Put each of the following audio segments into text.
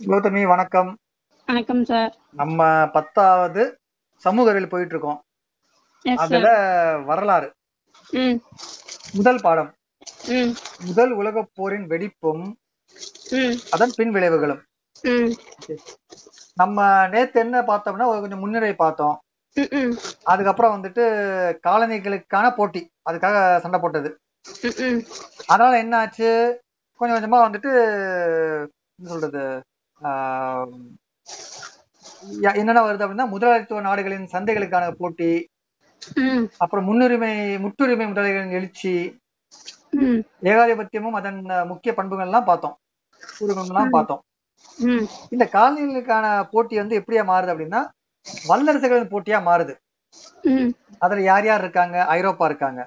கௌதமி வணக்கம். வணக்கம் சார். நம்ம பத்தாவது சமூக அறிவியல் போயிட்டு இருக்கோம் அதுல வரலாறு. முதல் பாடம். முதல் உலகப் போரின் வெடிப்பும் அதன் பின் விளைவுகளும். நம்ம நேத்து என்ன பார்த்தோம்னா ஒரு கொஞ்சம் முன்னுரை பார்த்தோம். அதுக்கப்புறம் வந்துட்டு காலனிகளுக்கான போட்டி. அதுக்காக சண்டை போட்டது. அதனால என்ன ஆச்சு? கொஞ்சம் கொஞ்சமா வந்துட்டு என்ன சொல்றது? என்னென்ன வருது அப்படின்னா முதலாளித்துவ நாடுகளின் சந்தைகளுக்கான போட்டி அப்புறம் முன்னுரிமை முற்றுரிமை முதலாளிகளின் எழுச்சி ஏகாதிபத்தியமும் அதன் முக்கிய பண்புகள் எல்லாம் பார்த்தோம் எல்லாம் பார்த்தோம். இந்த காலனிகளுக்கான போட்டி வந்து எப்படியா மாறுது அப்படின்னா வல்லரசுகளின் போட்டியா மாறுது. அதுல யார் யார் இருக்காங்க? ஐரோப்பா இருக்காங்க.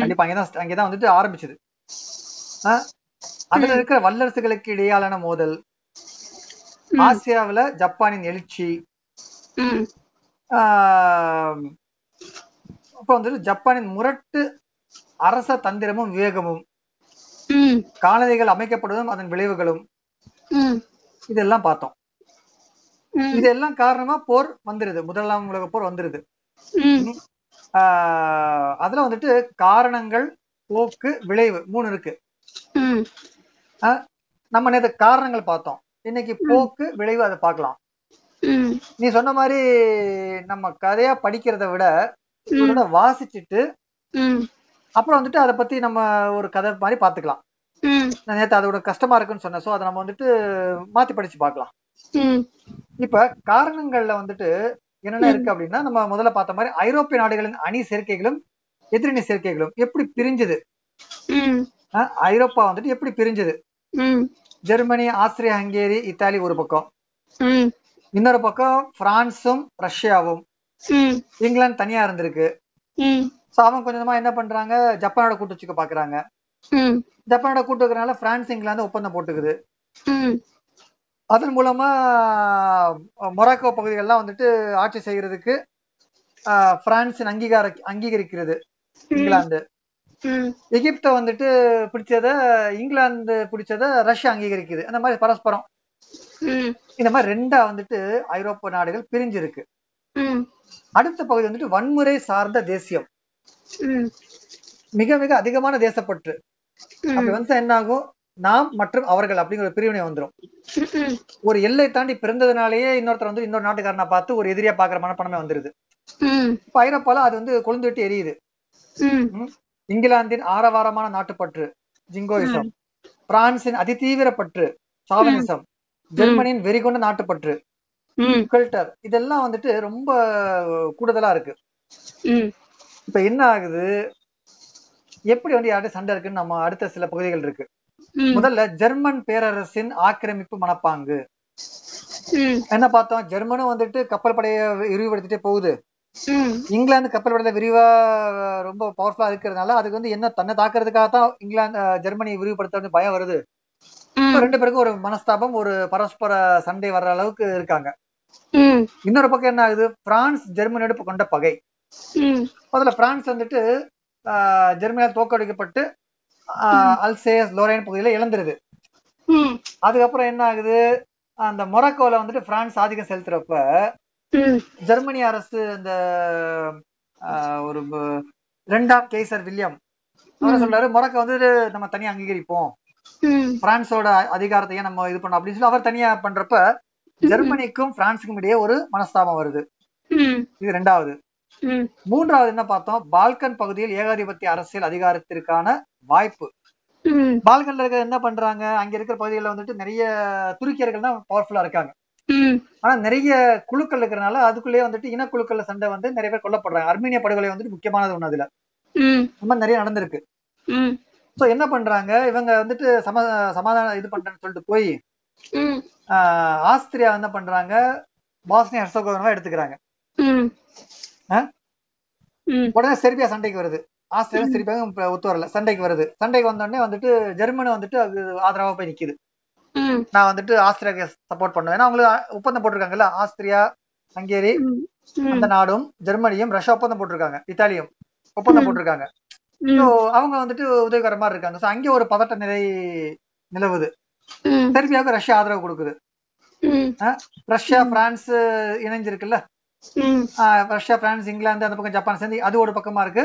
கண்டிப்பா அங்கதான் அங்கதான் வந்துட்டு ஆரம்பிச்சது. அதுல இருக்கிற வல்லரசுகளுக்கு இடையாலான மோதல். ஆசியாவுல ஜப்பானின் எழுச்சி அப்புறம் வந்துட்டு ஜப்பானின் முரட்டு அரச தந்திரமும் விவேகமும் காலனிகள் அமைக்கப்படுவதும் அதன் விளைவுகளும் இதெல்லாம் பார்த்தோம். இதெல்லாம் காரணமா போர் வந்துருது. முதலாம் உலக போர் வந்துருது. அதுல வந்துட்டு காரணங்கள் போக்கு விளைவு மூணு இருக்கு. நம்ம நேத்து காரணங்கள் பார்த்தோம். இன்னைக்கு போக்கு விளைவு அதை பார்க்கலாம். நீ சொன்ன மாதிரி நம்ம கதையா படிக்கிறத விட வாசிச்சுட்டு அப்புறம் வந்துட்டு அதை பத்தி நம்ம ஒரு கதை மாதிரி பாத்துக்கலாம் நான் நேத்து அதோட கஷ்டமா இருக்குன்னு சொன்னேன். சோ அதை நம்ம வந்துட்டு மாத்தி படிச்சு பார்க்கலாம். இப்ப காரணங்கள்ல வந்துட்டு என்னென்ன இருக்கு அப்படின்னா நம்ம முதல்ல பார்த்த மாதிரி ஐரோப்பிய நாடுகளின் அணி சேர்க்கைகளும் எதிரணி சேர்க்கைகளும் எப்படி பிரிஞ்சுது? ஐரோப்பா வந்துட்டு எப்படி பிரிஞ்சுது? ஜெர்மனி ஆஸ்திரியா ஹங்கேரி இத்தாலி ஒரு பக்கம். இன்னொரு பக்கம் பிரான்சும் ரஷ்யாவும். இங்கிலாந்து தனியா இருந்திருக்கு. சோ அவங்க கொஞ்சம் என்ன பண்றாங்க? ஜப்பானோட கூட்டு வச்சுக்க பாக்குறாங்க. ஜப்பானோட கூட்டு பிரான்ஸ் இங்கிலாந்து ஒப்பந்தம் போட்டுக்குது. அதன் மூலமா மொராக்கோ பகுதிகள்லாம் வந்துட்டு ஆட்சி செய்யறதுக்கு பிரான்சின் அங்கீகார அங்கீகரிக்கிறது இங்கிலாந்து. எகிப்தை வந்துட்டு பிடிச்சத இங்கிலாந்து பிடிச்சத ரஷ்யா அங்கீகரிக்குது. அந்த மாதிரி பரஸ்பரம். இந்த மாதிரி ரெண்டா வந்துட்டு ஐரோப்பிய நாடுகள் பிரிஞ்சிருக்கு. அடுத்த பகுதி வந்துட்டு வன்முறை சார்ந்த தேசியம். மிக மிக அதிகமான தேசப்பற்று. அப்படி வந்து என்ன ஆகும்? நாம் மற்றும் அவர்கள் அப்படிங்கிற ஒரு பிரிவினை வந்துரும். ம். ஒரு எல்லை தாண்டி பிறந்ததுனாலேயே இன்னொருத்தர் வந்து இன்னொரு நாட்டுக்காரனை பார்த்து ஒரு எதிரியா பாக்குற மனப்பணமே வந்துருது. இப்ப ஐரோப்பால அது வந்து கொழுந்து விட்டு எரியுது. இங்கிலாந்தின் ஆரவாரமான நாட்டுப்பற்று ஜிங்கோயிசம். பிரான்சின் அதிதீவிர பற்று சாவனிசம் ஜெர்மனியின் வெறிகொண்ட நாட்டுப்பற்று. ம். கல்டர் இதெல்லாம் வந்துட்டு ரொம்ப கூடுதலா இருக்கு. இப்ப என்ன ஆகுது? எப்படி வந்து யார்கிட்ட சண்டை இருக்குன்னு நம்ம அடுத்த சில பகுதிகள் இருக்கு. முதல்ல ஜெர்மன் பேரரசின் ஆக்கிரமிப்பு மனப்பாங்கு. என்ன பார்த்தோம்? ஜெர்மனும் வந்துட்டு கப்பல் படையை விரிவுபடுத்திட்டே போகுது. இங்கிலாந்து கப்பல் படையில விரிவா ரொம்ப பவர்ஃபுல்லா இருக்கிறதுனால அதுக்கு வந்து என்ன தன்னை தாக்குறதுக்காக தான் இங்கிலாந்து ஜெர்மனி விரிவுபடுத்த வந்து பயம் வருது. ரெண்டு பேருக்கும் ஒரு மனஸ்தாபம் ஒரு பரஸ்பர சண்டை வர்ற அளவுக்கு இருக்காங்க. இன்னொரு பக்கம் என்ன ஆகுது? பிரான்ஸ் ஜெர்மனியோட இப்ப கொண்ட பகை. முதல்ல பிரான்ஸ் வந்துட்டு ஆஹ், ஜெர்மனியால் தோற்கடிக்கப்பட்டு ஆஹ், அல்சேஸ் லோரைன் பகுதியில இழந்துருது. அதுக்கப்புறம் என்ன ஆகுது? அந்த மொராக்கோல வந்துட்டு பிரான்ஸ் ஆதிக்கம் செலுத்துறப்ப ஜெர்மனி அரசு ஆஹ், ஒரு இரண்டாம் கேசர் வில்லியம். அவர் சொல்றாரு மொராக்கோ வந்துட்டு நம்ம தனியா அங்கீகரிப்போம். பிரான்ஸோட அதிகாரத்தையே நம்ம இது பண்ணோம் அப்படின்னு சொல்லி அவர் தனியா பண்றப்ப ஜெர்மனிக்கும் பிரான்ஸுக்கும் இடையே ஒரு மனஸ்தாபம் வருது. இது ரெண்டாவது. மூன்றாவது என்ன பார்த்தோம்? பால்கன் பகுதியில் ஏகாதிபத்திய அரசியல் அதிகாரத்திற்கான வாய்ப்பு. பால்கன்ல இருக்க என்ன பண்றாங்க? அங்க இருக்கிற பகுதிகளில் வந்துட்டு நிறைய துருக்கியர்கள் தான் பவர்ஃபுல்லா இருக்காங்க. ஆனா நிறைய குழுக்கள் இருக்கிறனால அதுக்குள்ளேயே வந்துட்டு இனக்குழுக்கள்ல சண்டை வந்து நிறைய பேர் கொல்லப்படுறாங்க. அர்மீனிய படுகொலை வந்துட்டு முக்கியமானது ஒண்ணு அதுல. மாதிரி நிறைய நடந்திருக்கு. சோ என்ன பண்றாங்க? இவங்க வந்துட்டு சம சமாதானம் இது பண்றேன்னு சொல்லிட்டு போய் ஆஸ்திரியா என்ன பண்றாங்க? பாஸ்னியா ஹெர்சோகோவினாவை எடுத்துக்கிறாங்க. உடனே செர்பியா சண்டைக்கு வருது. ஆஸ்திரேலியா செர்பியாவும் ஒத்து வரல. சண்டைக்கு வருது. சண்டைக்கு வந்த உடனே வந்துட்டு ஜெர்மனி வந்துட்டு அது ஆதரவா போய் நிக்குது. நான் வந்துட்டு ஆஸ்திரியாக்கு சப்போர்ட் பண்ணுவேன். அவங்களுக்கு ஒப்பந்தம் போட்டிருக்காங்கல்ல ஆஸ்திரியா ஹங்கேரி அந்த நாடும் ஜெர்மனியும் ரஷ்யா ஒப்பந்தம் போட்டிருக்காங்க. இத்தாலியும் ஒப்பந்தம் போட்டிருக்காங்க. ஸோ அவங்க வந்துட்டு உதவிகர மாதிரி இருக்காங்க. ஸோ அங்கே ஒரு பதட்ட நிலை நிலவுது. செர்பியாவுக்கு ரஷ்யா ஆதரவு கொடுக்குது. ரஷ்யா பிரான்ஸ் இணைஞ்சிருக்குல்ல? ரஷ்யா பிரான்ஸ் இங்கிலாந்து அந்த பக்கம் ஜப்பான் சேர்ந்து அது ஒரு பக்கமா இருக்கு.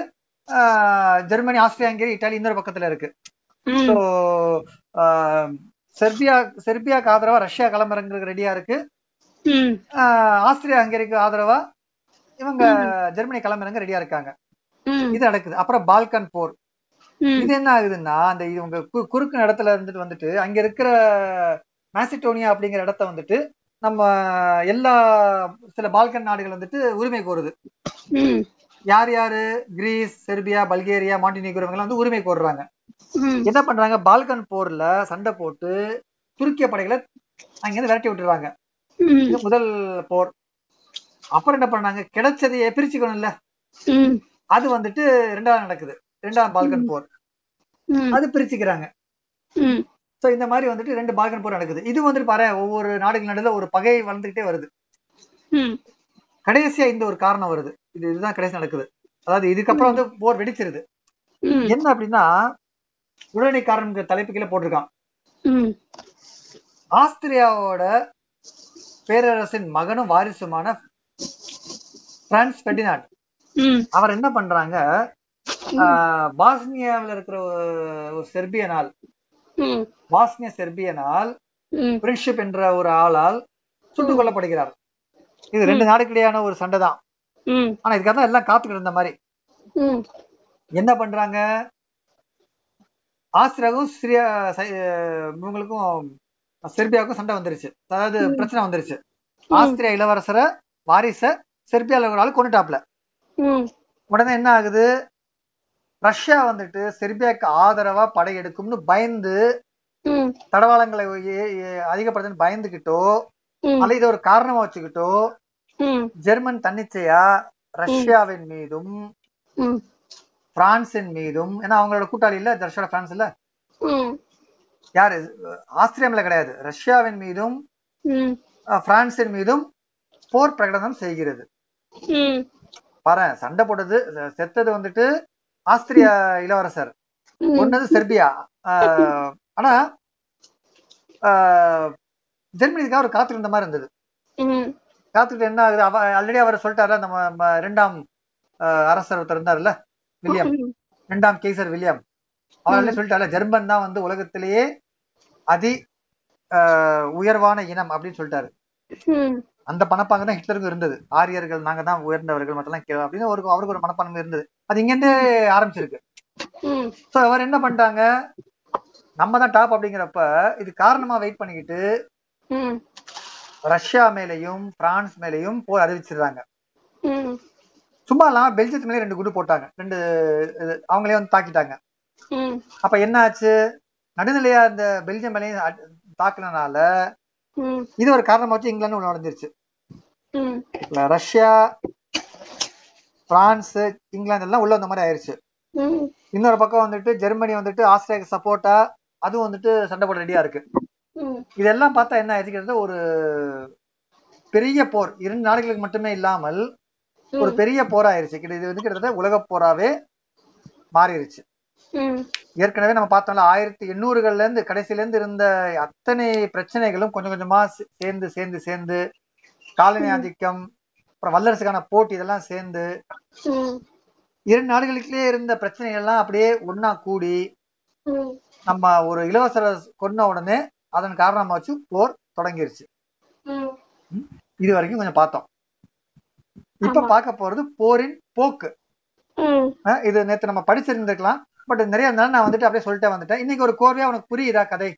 ஜெர்மனி ஆஸ்திரியா ஹங்கேரி இட்டாலி இன்னொரு பக்கத்துல இருக்கு. ஸோ செர்பியா செர்பியாக்கு ஆதரவா ரஷ்யா களமிறங்குறதுக்கு ரெடியா இருக்கு. ஆஸ்திரியா ஹங்கேரிக்கு ஆதரவா இவங்க ஜெர்மனி களமிறங்க ரெடியா இருக்காங்க. இது நடக்குது. அப்புறம் பால்கன் போர். இது என்ன ஆகுதுன்னா அந்த இவங்க குறுக்கு இடத்துல இருந்துட்டு வந்துட்டு அங்க இருக்கிற மேசிடோனியா அப்படிங்கிற இடத்த வந்துட்டு நம்ம எல்லா சில பால்கன் நாடுகள் வந்துட்டு உரிமை கோருது. யார் யாரு? கிரீஸ் செர்பியா பல்கேரியா மாண்டினிகோ இவங்க வந்து உரிமை கோருறாங்க. என்ன பண்றாங்க? பால்கன் போர்ல சண்டை போட்டு துருக்கிய படைகளை அங்கிருந்து விரட்டி விட்டுறாங்க இது முதல் போர். அப்புறம் என்ன பண்ணாங்க? கிடைச்சதையே பிரிச்சுக்கணும்ல. அது வந்துட்டு ரெண்டாவது நடக்குது. ரெண்டாம் பால்கன் போர். அது பிரிச்சுக்கிறாங்க. சோ இந்த மாதிரி வந்துட்டு ரெண்டு பால்கன் போர் நடக்குது. இது வந்துட்டு பாரு ஒவ்வொரு நாடுகள் நடுவில் ஒரு பகை வளர்ந்துகிட்டே வருது. கடைசியா இந்த ஒரு காரணம் வருது. இது இதுதான் கடைசி நடக்குது. அதாவது இதுக்கப்புறம் வந்து போர் வெடிச்சிருது. என்ன அப்படின்னா உடனடி காரணம் தலைப்பு கீழே போட்டிருக்கான் ஆஸ்திரியாவோட பேரரசின் மகனும் வாரிசுமான பிரான்ஸ் பெர்டினாண்ட் ம். அவர் என்ன பண்றாங்க? பாஸ்னியாவில் இருக்கிற ஒரு- செர்பியனால் பாஸ்னிய செர்பியனால் ம். பிரின்ஷிப் என்ற ஒரு ஆளால் சுட்டுக் கொல்லப்படுகிறார். இது ரெண்டு நாடுக்கிடையான ஒரு சண்டை தான் ஆனா இதுக்காக தான் எல்லாம் காத்துக்கிட்டு இருந்த மாதிரி. என்ன பண்றாங்க? ஆஸ்திரியாவுக்கும் சிரியா இவங்களுக்கும் செர்பியாவுக்கும் சண்டை வந்துருச்சு. அதாவது பிரச்சனை வந்துருச்சு. ஆஸ்திரியா இளவரசரை வாரிச செர்பியால ஒரு ஆள் கொண்டுட்டாப்ல உடனே என்ன ஆகுது? ரஷ்யா வந்துட்டு செர்பியாக்கு ஆதரவா படையெடுக்கும்னு பயந்து தடவாளங்களை அதிகப்படுத்தன்னு பயந்துகிட்டோ ம். அல்லது இதை ஒரு காரணமா வச்சுக்கிட்டோ ஜெர்மன் தன்னிச்சையா ரஷ்யாவின் மீதும் பிரான்சின் மீதும் ஏன்னா அவங்களோட கூட்டாளி இல்ல ரஷ்யா பிரான்ஸ் இல்ல. யாரு? ஆஸ்திரியா மேல கிடையாது. ரஷ்யாவின் மீதும் பிரான்சின் மீதும் போர் பிரகடனம் செய்கிறது. பாரு சண்டை போட்டது செத்தது வந்துட்டு ஆஸ்திரியா இளவரசர். ஒன்னது செர்பியா. ஆனா ஜெர்மனிக்காக அவர் காத்துட்டு இருந்த மாதிரி இருந்தது. ம். காத்துக்கிட்டு என்ன ஆகுது? அவ ஆல்ரெடி அவர் சொல்லிட்டாருல நம்ம ரெண்டாம் அரசர் ஒருத்தர் இருந்தாருல்ல வில்லியம். ரெண்டாம் கேசர் வில்லியம். அவர் சொல்லிட்டாருல ஜெர்மன் தான் வந்து உலகத்திலேயே அதி உயர்வான இனம் அப்படின்னு சொல்லிட்டாரு. அந்த பணப்பாங்க தான் ஹிட்லருக்கும் இருந்தது. ஆரியர்கள் நாங்க தான் உயர்ந்தவர்கள் மட்டும் அப்படின்னு ஒரு அவருக்கு ஒரு மனப்பான்மை இருந்தது. அது இங்கிருந்து ஆரம்பிச்சிருக்கு. சோ அவர் என்ன பண்ணிட்டாங்க? நம்ம தான் டாப் அப்படிங்கிறப்ப இது காரணமா வெயிட் பண்ணிக்கிட்டு ரஷ்யா மேலையும் பிரான்ஸ் மேலையும் போர் அறிவிச்சிடுறாங்க. சும்மா இல்லாம பெல்ஜியத்து மேலே ரெண்டு குண்டு போட்டாங்க. ரெண்டு அவங்களே வந்து தாக்கிட்டாங்க. அப்ப என்ன ஆச்சு? நடுநிலையா இந்த பெல்ஜியம் மேலேயும் தாக்குனனால இது ஒரு காரணமா வச்சு இங்கிலாந்து ஒண்ணு நடந்துருச்சு. ரஷ்யா பிரான்ஸ் இங்கிலாந்து எல்லாம் உள்ள வந்த மாதிரி ஆயிருச்சு. இன்னொரு பக்கம் வந்துட்டு ஜெர்மனி வந்துட்டு ஆஸ்திரேலியாக்கு சப்போர்ட்டா அதுவும் வந்துட்டு சண்டை போட ரெடியா இருக்கு. இதெல்லாம் பார்த்தா என்ன ஆயிடுச்சு ஒரு பெரிய போர். இரண்டு நாடுகளுக்கு மட்டுமே இல்லாமல் ஒரு பெரிய போரா ஆயிருச்சு கிட்ட- இது வந்து கிட்டத்தட்ட உலக போராவே மாறிடுச்சு ஏற்கனவே நம்ம பார்த்தோம்ல ஆயிரத்தி எண்ணூறுகள்ல இருந்து கடைசில இருந்து இருந்த அத்தனை பிரச்சனைகளும் கொஞ்சம் கொஞ்சமா சேர்ந்து சேர்ந்து சேர்ந்து காலனி ஆதிக்கம் அப்புறம் வல்லரசுக்கான போட்டி இதெல்லாம் சேர்ந்து இரண்டு நாடுகளுக்குள்ளே இருந்த பிரச்சனைகள் எல்லாம் அப்படியே ஒண்ணா கூடி நம்ம ஒரு இளவரசரை கொன்ன உடனே அதன் காரணமா வச்சு போர் தொடங்கிருச்சு. இது வரைக்கும் கொஞ்சம் பார்த்தோம். இப்ப. பார்க்க போறது போரின் போக்கு. இது நேத்து நம்ம படிச்சிருந்திருக்கலாம். பட் நிறைய இருந்தாலும் நான் வந்துட்டு அப்படியே சொல்லிட்டே வந்துட்டேன். இன்னைக்கு ஒரு கோர்வையா உனக்கு புரியுதா கதை?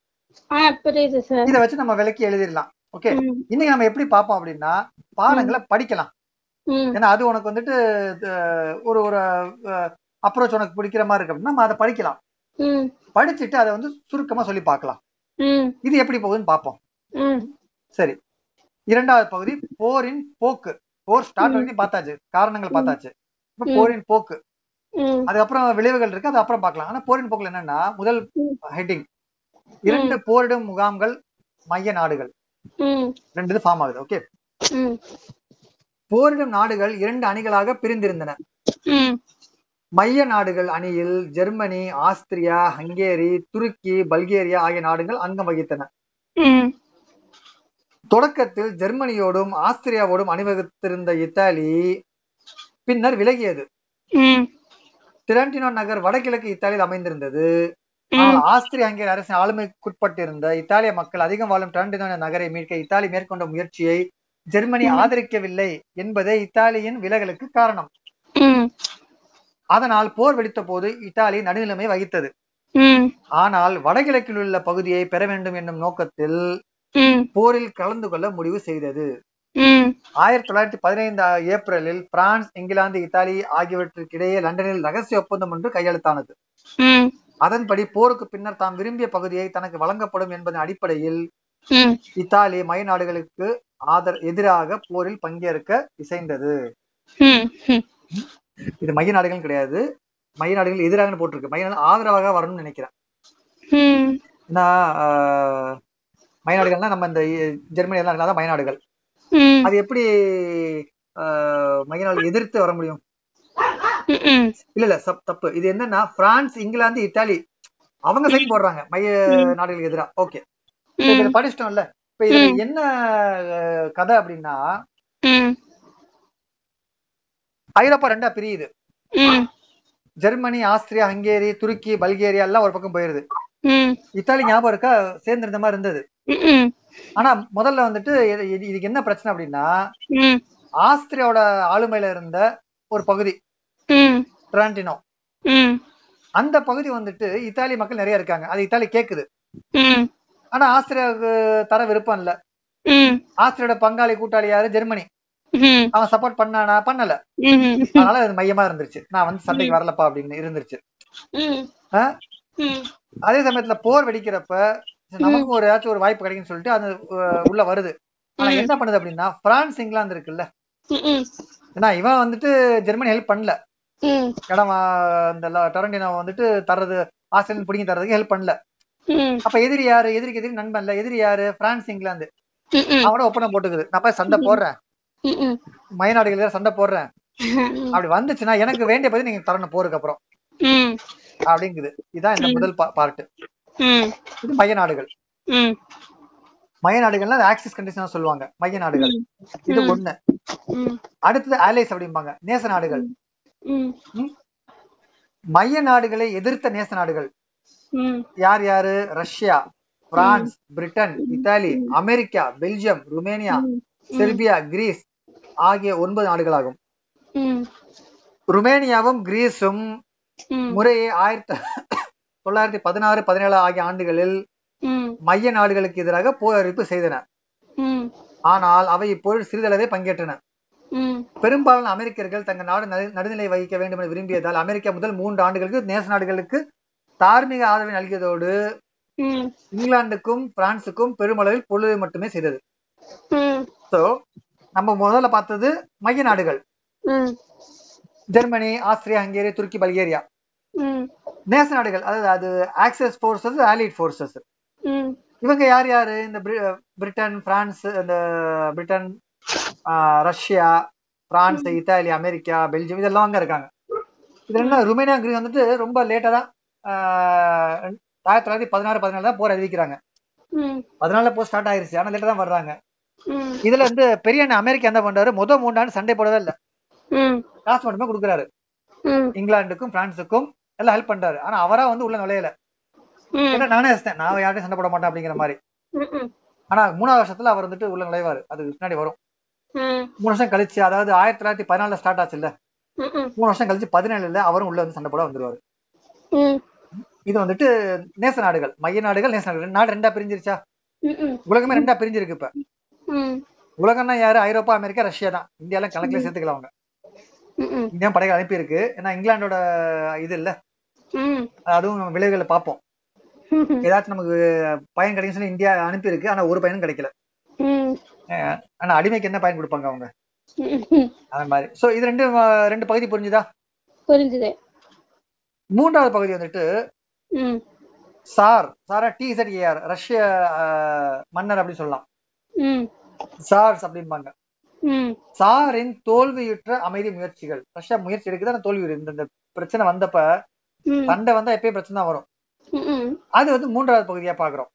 இதை வச்சு நம்ம விளக்கி எழுதிடலாம். ஓகே? இன்னைக்கு நம்ம எப்படி பார்ப்போம் அப்படின்னா பாடங்களை படிக்கலாம். ஏன்னா அது உனக்கு வந்துட்டு ஒரு ஒரு அப்ரோச் உனக்கு பிடிக்கிற மாதிரி இருக்கு அப்படின்னா நம்ம அதை படிக்கலாம். படிச்சுட்டு அதை வந்து சுருக்கமா சொல்லி பார்க்கலாம். இது எப்படி போகுதுன்னு பார்ப்போம். ம். சரி. இரண்டாவது பகுதி போரின் போக்கு. போர் ஸ்டார்ட். வரைக்கும் பார்த்தாச்சு. காரணங்கள் பார்த்தாச்சு. இப்ப. போரின் போக்கு. அதுக்கப்புறம் விளைவுகள் இருக்கு. அது அப்புறம் பார்க்கலாம். ஆனா போரின் போக்குல என்னன்னா முதல். ஹெட்டிங் இரண்டு போரிடும் முகாம்கள் மைய நாடுகள். ரெண்டு இது ஃபார்ம் ஆகுது. ஓகே போரிடும் நாடுகள் இரண்டு அணிகளாக பிரிந்திருந்தன. மைய நாடுகள் அணியில் ஜெர்மனி ஆஸ்திரியா ஹங்கேரி துருக்கி பல்கேரியா ஆகிய நாடுகள் அங்கம் வகித்தன. தொடக்கத்தில் ஜெர்மனியோடும் ஆஸ்திரியாவோடும் அணிவகுத்திருந்த இத்தாலி பின்னர் விலகியது. ம். டிரான்டினோ நகர் வடகிழக்கு இத்தாலியில் அமைந்திருந்தது. ஆஸ்திரிய ஹங்கேரி அரசின் ஆளுமைக்குட்பட்டிருந்த இத்தாலிய மக்கள் அதிகம் வாழும் டிரான்டினோ நகரை மீட்க இத்தாலி மேற்கொண்ட முயற்சியை ஜெர்மனி. ஆதரிக்கவில்லை என்பதே இத்தாலியின் விலகலுக்கு காரணம். அதனால் போர் வெடித்த போது இத்தாலி நடுநிலைமை வகித்தது. ஆனால் வடகிழக்கில் உள்ள பகுதியை பெற வேண்டும் என்னும் நோக்கத்தில் போரில் கலந்து கொள்ள முடிவு செய்தது. ஆயிரத்தி தொள்ளாயிரத்தி பதினைந்து ஏப்ரலில் பிரான்ஸ் இங்கிலாந்து இத்தாலி ஆகியவற்றுக்கிடையே லண்டனில் ரகசிய ஒப்பந்தம் ஒன்று கையெழுத்தானது. அதன்படி போருக்கு பின்னர் தாம் விரும்பிய பகுதியை தனக்கு வழங்கப்படும் என்பதன் அடிப்படையில் இத்தாலி மை நாடுகளுக்கு ஆதர் எதிராக போரில் பங்கேற்க இசைந்தது. இது மைய நாடுகள் கிடையாது. மைய நாடுகள் எதிராக போட்டிருக்கு. மைய நாடு ஆதரவாக வரணும்னு நினைக்கிறேன். ஏன்னா ஆஹ், மைய நாடுகள்னா நம்ம இந்த ஜெர்மனி எல்லாம் இல்லாத மைய நாடுகள் ம். அது எப்படி ஆஹ், மைய நாடு எதிர்த்து வர முடியும்? இல்ல இல்ல சப் தப்பு. இது என்னன்னா பிரான்ஸ் இங்கிலாந்து இத்தாலி அவங்க சைன் போடுறாங்க மைய. நாடுகளுக்கு எதிரா. ஓகே. படிச்சிட்டோம்ல. இப்ப இதுல என்ன கதை அப்படின்னா ஐரோப்பா ரெண்டா பிரியுது. ஜெர்மனி ஆஸ்திரியா ஹங்கேரி துருக்கி பல்கேரியா எல்லாம் ஒரு பக்கம் போயிருது. இத்தாலி ஞாபகம் இருக்கா? சேர்ந்து இருந்த மாதிரி இருந்தது. ஆனா முதல்ல வந்துட்டு இது- இது- இதுக்கு என்ன பிரச்சனை அப்படின்னா ஆஸ்திரியாவோட ஆளுமையில இருந்த ஒரு பகுதி டிரான்டினோ அந்த பகுதி வந்துட்டு இத்தாலி மக்கள் நிறைய இருக்காங்க. அது இத்தாலி கேக்குது. ஆனா ஆஸ்திரியாவுக்கு தர விருப்பம் இல்ல. ஆஸ்திரியோட பங்காளி கூட்டாளி யாரு? ஜெர்மனி. அவன் சப்போர்ட் பண்ணானா? பண்ணல. அதனால அது மையமா இருந்துருச்சு. நான் வந்து சண்டைக்கு வரலப்பா அப்படின்னு இருந்துருச்சு. அதே சமயத்துல போர் வெடிக்கிறப்ப சரி, நமக்கும் ஒரு ஏதாச்சும் ஒரு வாய்ப்பு கிடைக்குன்னு சொல்லிட்டு அது உள்ள வருது. ஆனா. என்ன பண்ணுது அப்படின்னா பிரான்ஸ் இங்கிலாந்து இருக்குல்ல? ஏன்னா இவன் வந்துட்டு ஜெர்மனி ஹெல்ப் பண்ணல. இடம் இந்த டொரண்டினோ வந்துட்டு தர்றது ஆஸ்திரேலியன் பிடிங்கி தர்றதுக்கு ஹெல்ப் பண்ணல. அப்ப எதிரி யாரு? எதிரிக்கு எதிரி நண்பன் இல்ல. எதிரி யாரு? France England. அவனோட ஒப்பந்தம் போட்டுக்குது. நான் போய் சண்டை போடுறேன். மயநாடுகள் சண்டை போடுறேன். அப்படி வந்துச்சுன்னா எனக்கு வேண்டிய பத்தி நீங்க தரணும் போருக்கு அப்புறம். அப்படிங்குது. இதான் இந்த. முதல் பார்ட் இது மைய நாடுகள். மைய நாடுகள்னா ஆக்சிஸ் கண்டிஷன் சொல்லுவாங்க. மைய நாடுகள். இது. ஒண்ணு. அடுத்தது ஆலைஸ் அப்படிம்பாங்க. நேச நாடுகள். மைய நாடுகளை எதிர்த்த நேச நாடுகள். யார் யாரு? Russia France Britain Italy America Belgium Romania Serbia Greece ஆகிய ஒன்பது நாடுகளாகும். ருமேனியாவும் கிரீஸும் முறையே ஆயிரத்தி தொள்ளாயிரத்தி பதினாறு பதினேழு ஆகிய ஆண்டுகளில் மைய நாடுகளுக்கு எதிராக போர் அறிவிப்பு செய்தன ஆனால் அவை இப்பொழுது சிறிதளவே பங்கேற்றன. பெரும்பாலான அமெரிக்கர்கள் தங்கள் நாடு நடு- நடுநிலை வகிக்க வேண்டும் என விரும்பியதால் அமெரிக்கா முதல் மூன்று ஆண்டுகளுக்கு நேச நாடுகளுக்கு தார்மீக ஆதரவை நல்கியதோடு இங்கிலாந்துக்கும் பிரான்சுக்கும் பெருமளவில் பொருளை மட்டுமே செய்தது. நம்ம முதல்ல பார்த்தது மைய நாடுகள். ஜெர்மனி ஆஸ்திரியா ஹங்கேரி துருக்கி பல்கேரியா. நேச நாடுகள் அதாவது அது ஆக்சஸ் போர்சஸ் ஆலிட் போர்சஸ் ம். இவங்க யார் யாரு? இந்த பிரி- பிரிட்டன் பிரான்ஸ் இந்த Britain Russia France Italy America Belgium இதெல்லாம் அங்க இருக்காங்க. இதுல என்ன ருமேனியா கிரீஸ் வந்துட்டு ரொம்ப லேட்டா தான் ஆயிரத்தி தொள்ளாயிரத்தி பதினாறு பதினாலு தான் போர் அறிவிக்கிறாங்க. பதினால போர் ஸ்டார்ட் ஆயிருச்சு. ஆனா லேட்டா தான் வர்றாங்க. இதுல வந்து பெரிய அண்ணன் அமெரிக்கா என்ன பண்றாரு? முத மூணாண்டு சண்டை போடவே இல்ல. காசு மட்டுமே கொடுக்குறாரு. இங்கிலாந்துக்கும் பிரான்ஸுக்கும் எல்லாம் ஹெல்ப் பண்றாரு. ஆனா அவரா வந்து உள்ள நுழையல. நானே யோசித்தேன் நான் யார்ட்டையும் சண்டை போட மாட்டேன் அப்படிங்கிற மாதிரி. ஆனா மூணாவது வருஷத்துல அவர் வந்துட்டு உள்ள நுழைவாரு. அது பின்னாடி வரும். மூணு வருஷம் கழிச்சு அதாவது ஆயிரத்தி தொள்ளாயிரத்தி பதினாலுல ஸ்டார்ட் ஆச்சு இல்ல மூணு வருஷம் கழிச்சு பதினேழுல அவரும் உள்ள வந்து சண்டை போட வந்துருவாரு. இது வந்துட்டு நேச நாடுகள் மைய நாடுகள் நேச நாடுகள். நாடு ரெண்டா பிரிஞ்சிருச்சா? உலகமே ரெண்டா பிரிஞ்சிருக்கு இப்ப. உலகம்னா யாரு? ஐரோப்பா அமெரிக்கா ரஷ்யா தான். இந்தியாலாம் கணக்குல சேர்த்துக்கலாம் அவங்க. இந்தியா படைகள் அனுப்பி இருக்கு ஏன்னா இங்கிலாந்தோட இது இல்ல. அதுவும் விளைவுகளை பார்ப்போம். ஏதாச்சும் நமக்கு பயன் கிடைக்கும் சொல்லி இந்தியா அனுப்பி இருக்கு ஆனா ஒரு பயனும் கிடைக்கல. ஆனா அடிமைக்கு என்ன பயன் கொடுப்பாங்க அவங்க? அந்த மாதிரி. சோ இது ரெண்டு ரெண்டு பகுதி புரிஞ்சுதா? புரிஞ்சுது. மூன்றாவது பகுதி வந்துட்டு சார் சாரா டி ஏஆர் ரஷ்ய மன்னர் அப்படின்னு சொல்லலாம். சார்ஸ் அப்படிம்பாங்க. சாரின் தோல்வியுற்ற அமைதி முயற்சிகள். ரஷ்யா முயற்சி எடுக்குது ஆனா தோல்வி இந்த பிரச்சனை வந்தப்ப சண்டை வந்தா எப்பயும் பிரச்சனை வரும். அது வந்து மூன்றாவது பகுதியா பாக்குறோம்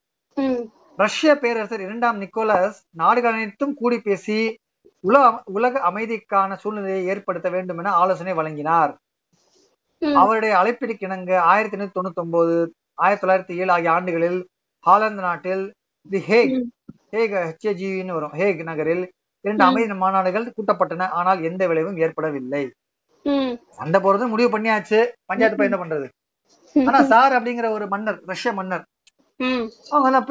ரஷ்ய பேரரசர் இரண்டாம் நிக்கோலஸ் நாடுகள் அனைத்தும் கூடி பேசி உலக உலக அமைதிக்கான சூழ்நிலையை ஏற்படுத்த வேண்டும் என ஆலோசனை வழங்கினார். அவருடைய அழைப்பிற்கு இணங்க ஆயிரத்தி எண்ணூத்தி தொண்ணூத்தி ஒன்பது ஆயிரத்தி தொள்ளாயிரத்தி ஏழு ஆகிய ஆண்டுகளில் ஹாலந்து நாட்டில் தி ஹேக். ஹேக் ஹெச்ஏஜின்னு வரும். ஹேக் நகரில் இரண்டு. அமைதி மாநாடுகள் கூட்டப்பட்டன. ஆனால் எந்த விளைவும் ஏற்படவில்லை. சண்டை போறது முடிவு பண்ணியாச்சு. பஞ்சாயத்து போய் என்ன பண்றது? ஆனா சார் அப்படிங்கிற ஒரு மன்னர் ரஷ்ய மன்னர் அவங்க எல்லாம்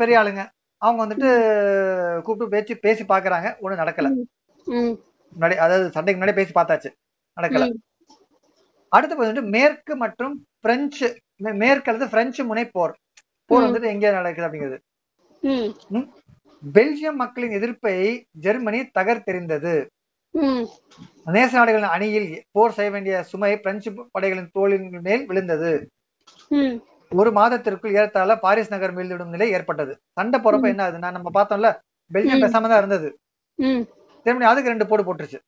பெரிய ஆளுங்க. அவங்க வந்துட்டு கூப்பிட்டு பேச்சு பேசி பாக்குறாங்க. ஒண்ணும் நடக்கல. முன்னாடி அதாவது சண்டைக்கு முன்னாடி பேசி பார்த்தாச்சு. நடக்கல. அடுத்து வந்துட்டு மேற்கு மற்றும் பிரெஞ்சு மேற்கு அல்லது பிரெஞ்சு முனை போர் போர். வந்துட்டு எங்க நடக்குது அப்படிங்கிறது. பெல்ஜியம் மக்களின் எதிர்ப்பை ஜெர்மனி தகர்த்தெறிந்தது. நேச நாடுகளின் அணியில் போர் செய்ய வேண்டிய சுமை பிரெஞ்சு படைகளின் தோளின் மேல் விழுந்தது. ஒரு மாதத்திற்குள் ஏறத்தாழ பாரிஸ் நகர் மீள்விடும் நிலை ஏற்பட்டது. சண்டை போறப்ப என்ன ஆகுதுன்னா நம்ம பார்த்தோம்ல பெல்ஜியம். பேசாம தான் இருந்தது. ஜெர்மனி அதுக்கு ரெண்டு போடு போட்டுருச்சு.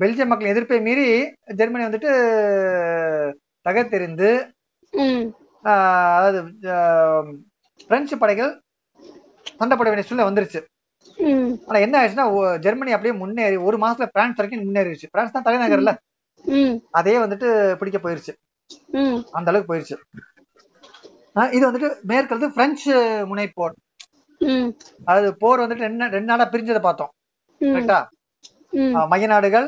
பெல்ஜியம் மக்களின் எதிர்ப்பை மீறி ஜெர்மனி வந்துட்டு தகர்த்தெறிந்து அதாவது பிரெஞ்சு படைகள் சண்டை போட வேண்டிய சூழ்நிலை வந்துருச்சு. ஆனா என்ன ஆயிடுச்சுன்னா ஜெர்மனி அப்படியே முன்னேறி ஒரு மாசத்துல பிரான்ஸ் வரைக்கும் முன்னேறிடுச்சு. பிரான்ஸ் தான் தலைநகர்ல. ம், அதே வந்துட்டு பிடிக்க போயிருச்சு. அந்த அளவுக்கு போயிருச்சு. இது வந்துட்டு மேற்கொண்டு பிரெஞ்சு முனைப்போர். அதாவது போர் வந்துட்டு ரெண்டு ரெண்டு நாடா பிரிஞ்சதை பார்த்தோம். கரெக்டா? மைய நாடுகள்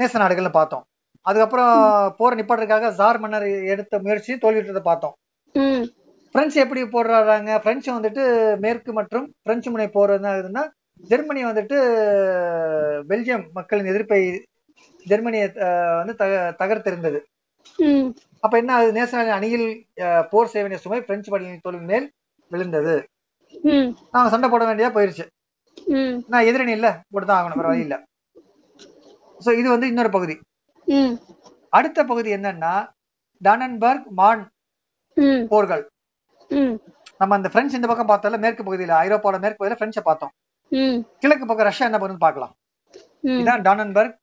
நேச நாடுகள்னு பார்த்தோம். அதுக்கப்புறம் போர் நிப்பாட்டுறதுக்காக ஜார் மன்னர் எடுத்த முயற்சி தோல்வியுற்றதை பார்த்தோம். பிரெஞ்சு எப்படி போடுறாங்க? பிரெஞ்சு வந்துட்டு மேற்கு மற்றும் பிரெஞ்சு முனை போர் என்ன ஆகுதுன்னா ஜெர்மனி வந்துட்டு பெல்ஜியம் மக்களின் எதிர்ப்பை ஜெர்மனியை வந்து தக- தகர்த்தெறிந்தது ம், அப்ப என்ன ஆகுது? நேச அணியில் போர் செய்ய வேண்டிய சுமை பிரெஞ்சு படையின் தோல்வி மேல் விழுந்தது. நாங்க சண்டை போட வேண்டியதா போயிருச்சு. நான் எதிரணி இல்ல போட்டுதான் ஆகணும் வேற வழி இல்ல. சோ இது வந்து இன்னொரு பகுதி. அடுத்த பகுதி என்னன்னா டானன்பர்க் மான் போர்கள். நம்ம அந்த பிரெஞ்சு இந்த பக்கம் பார்த்தோம்ல மேற்கு பகுதியில ஐரோப்பாவோட மேற்கு பகுதியில பிரெஞ்சை பார்த்தோம். கிழக்கு பக்கம் ரஷ்யா என்ன பண்ணுன்னு பார்க்கலாம். ம், இதான் டானன்பர்க்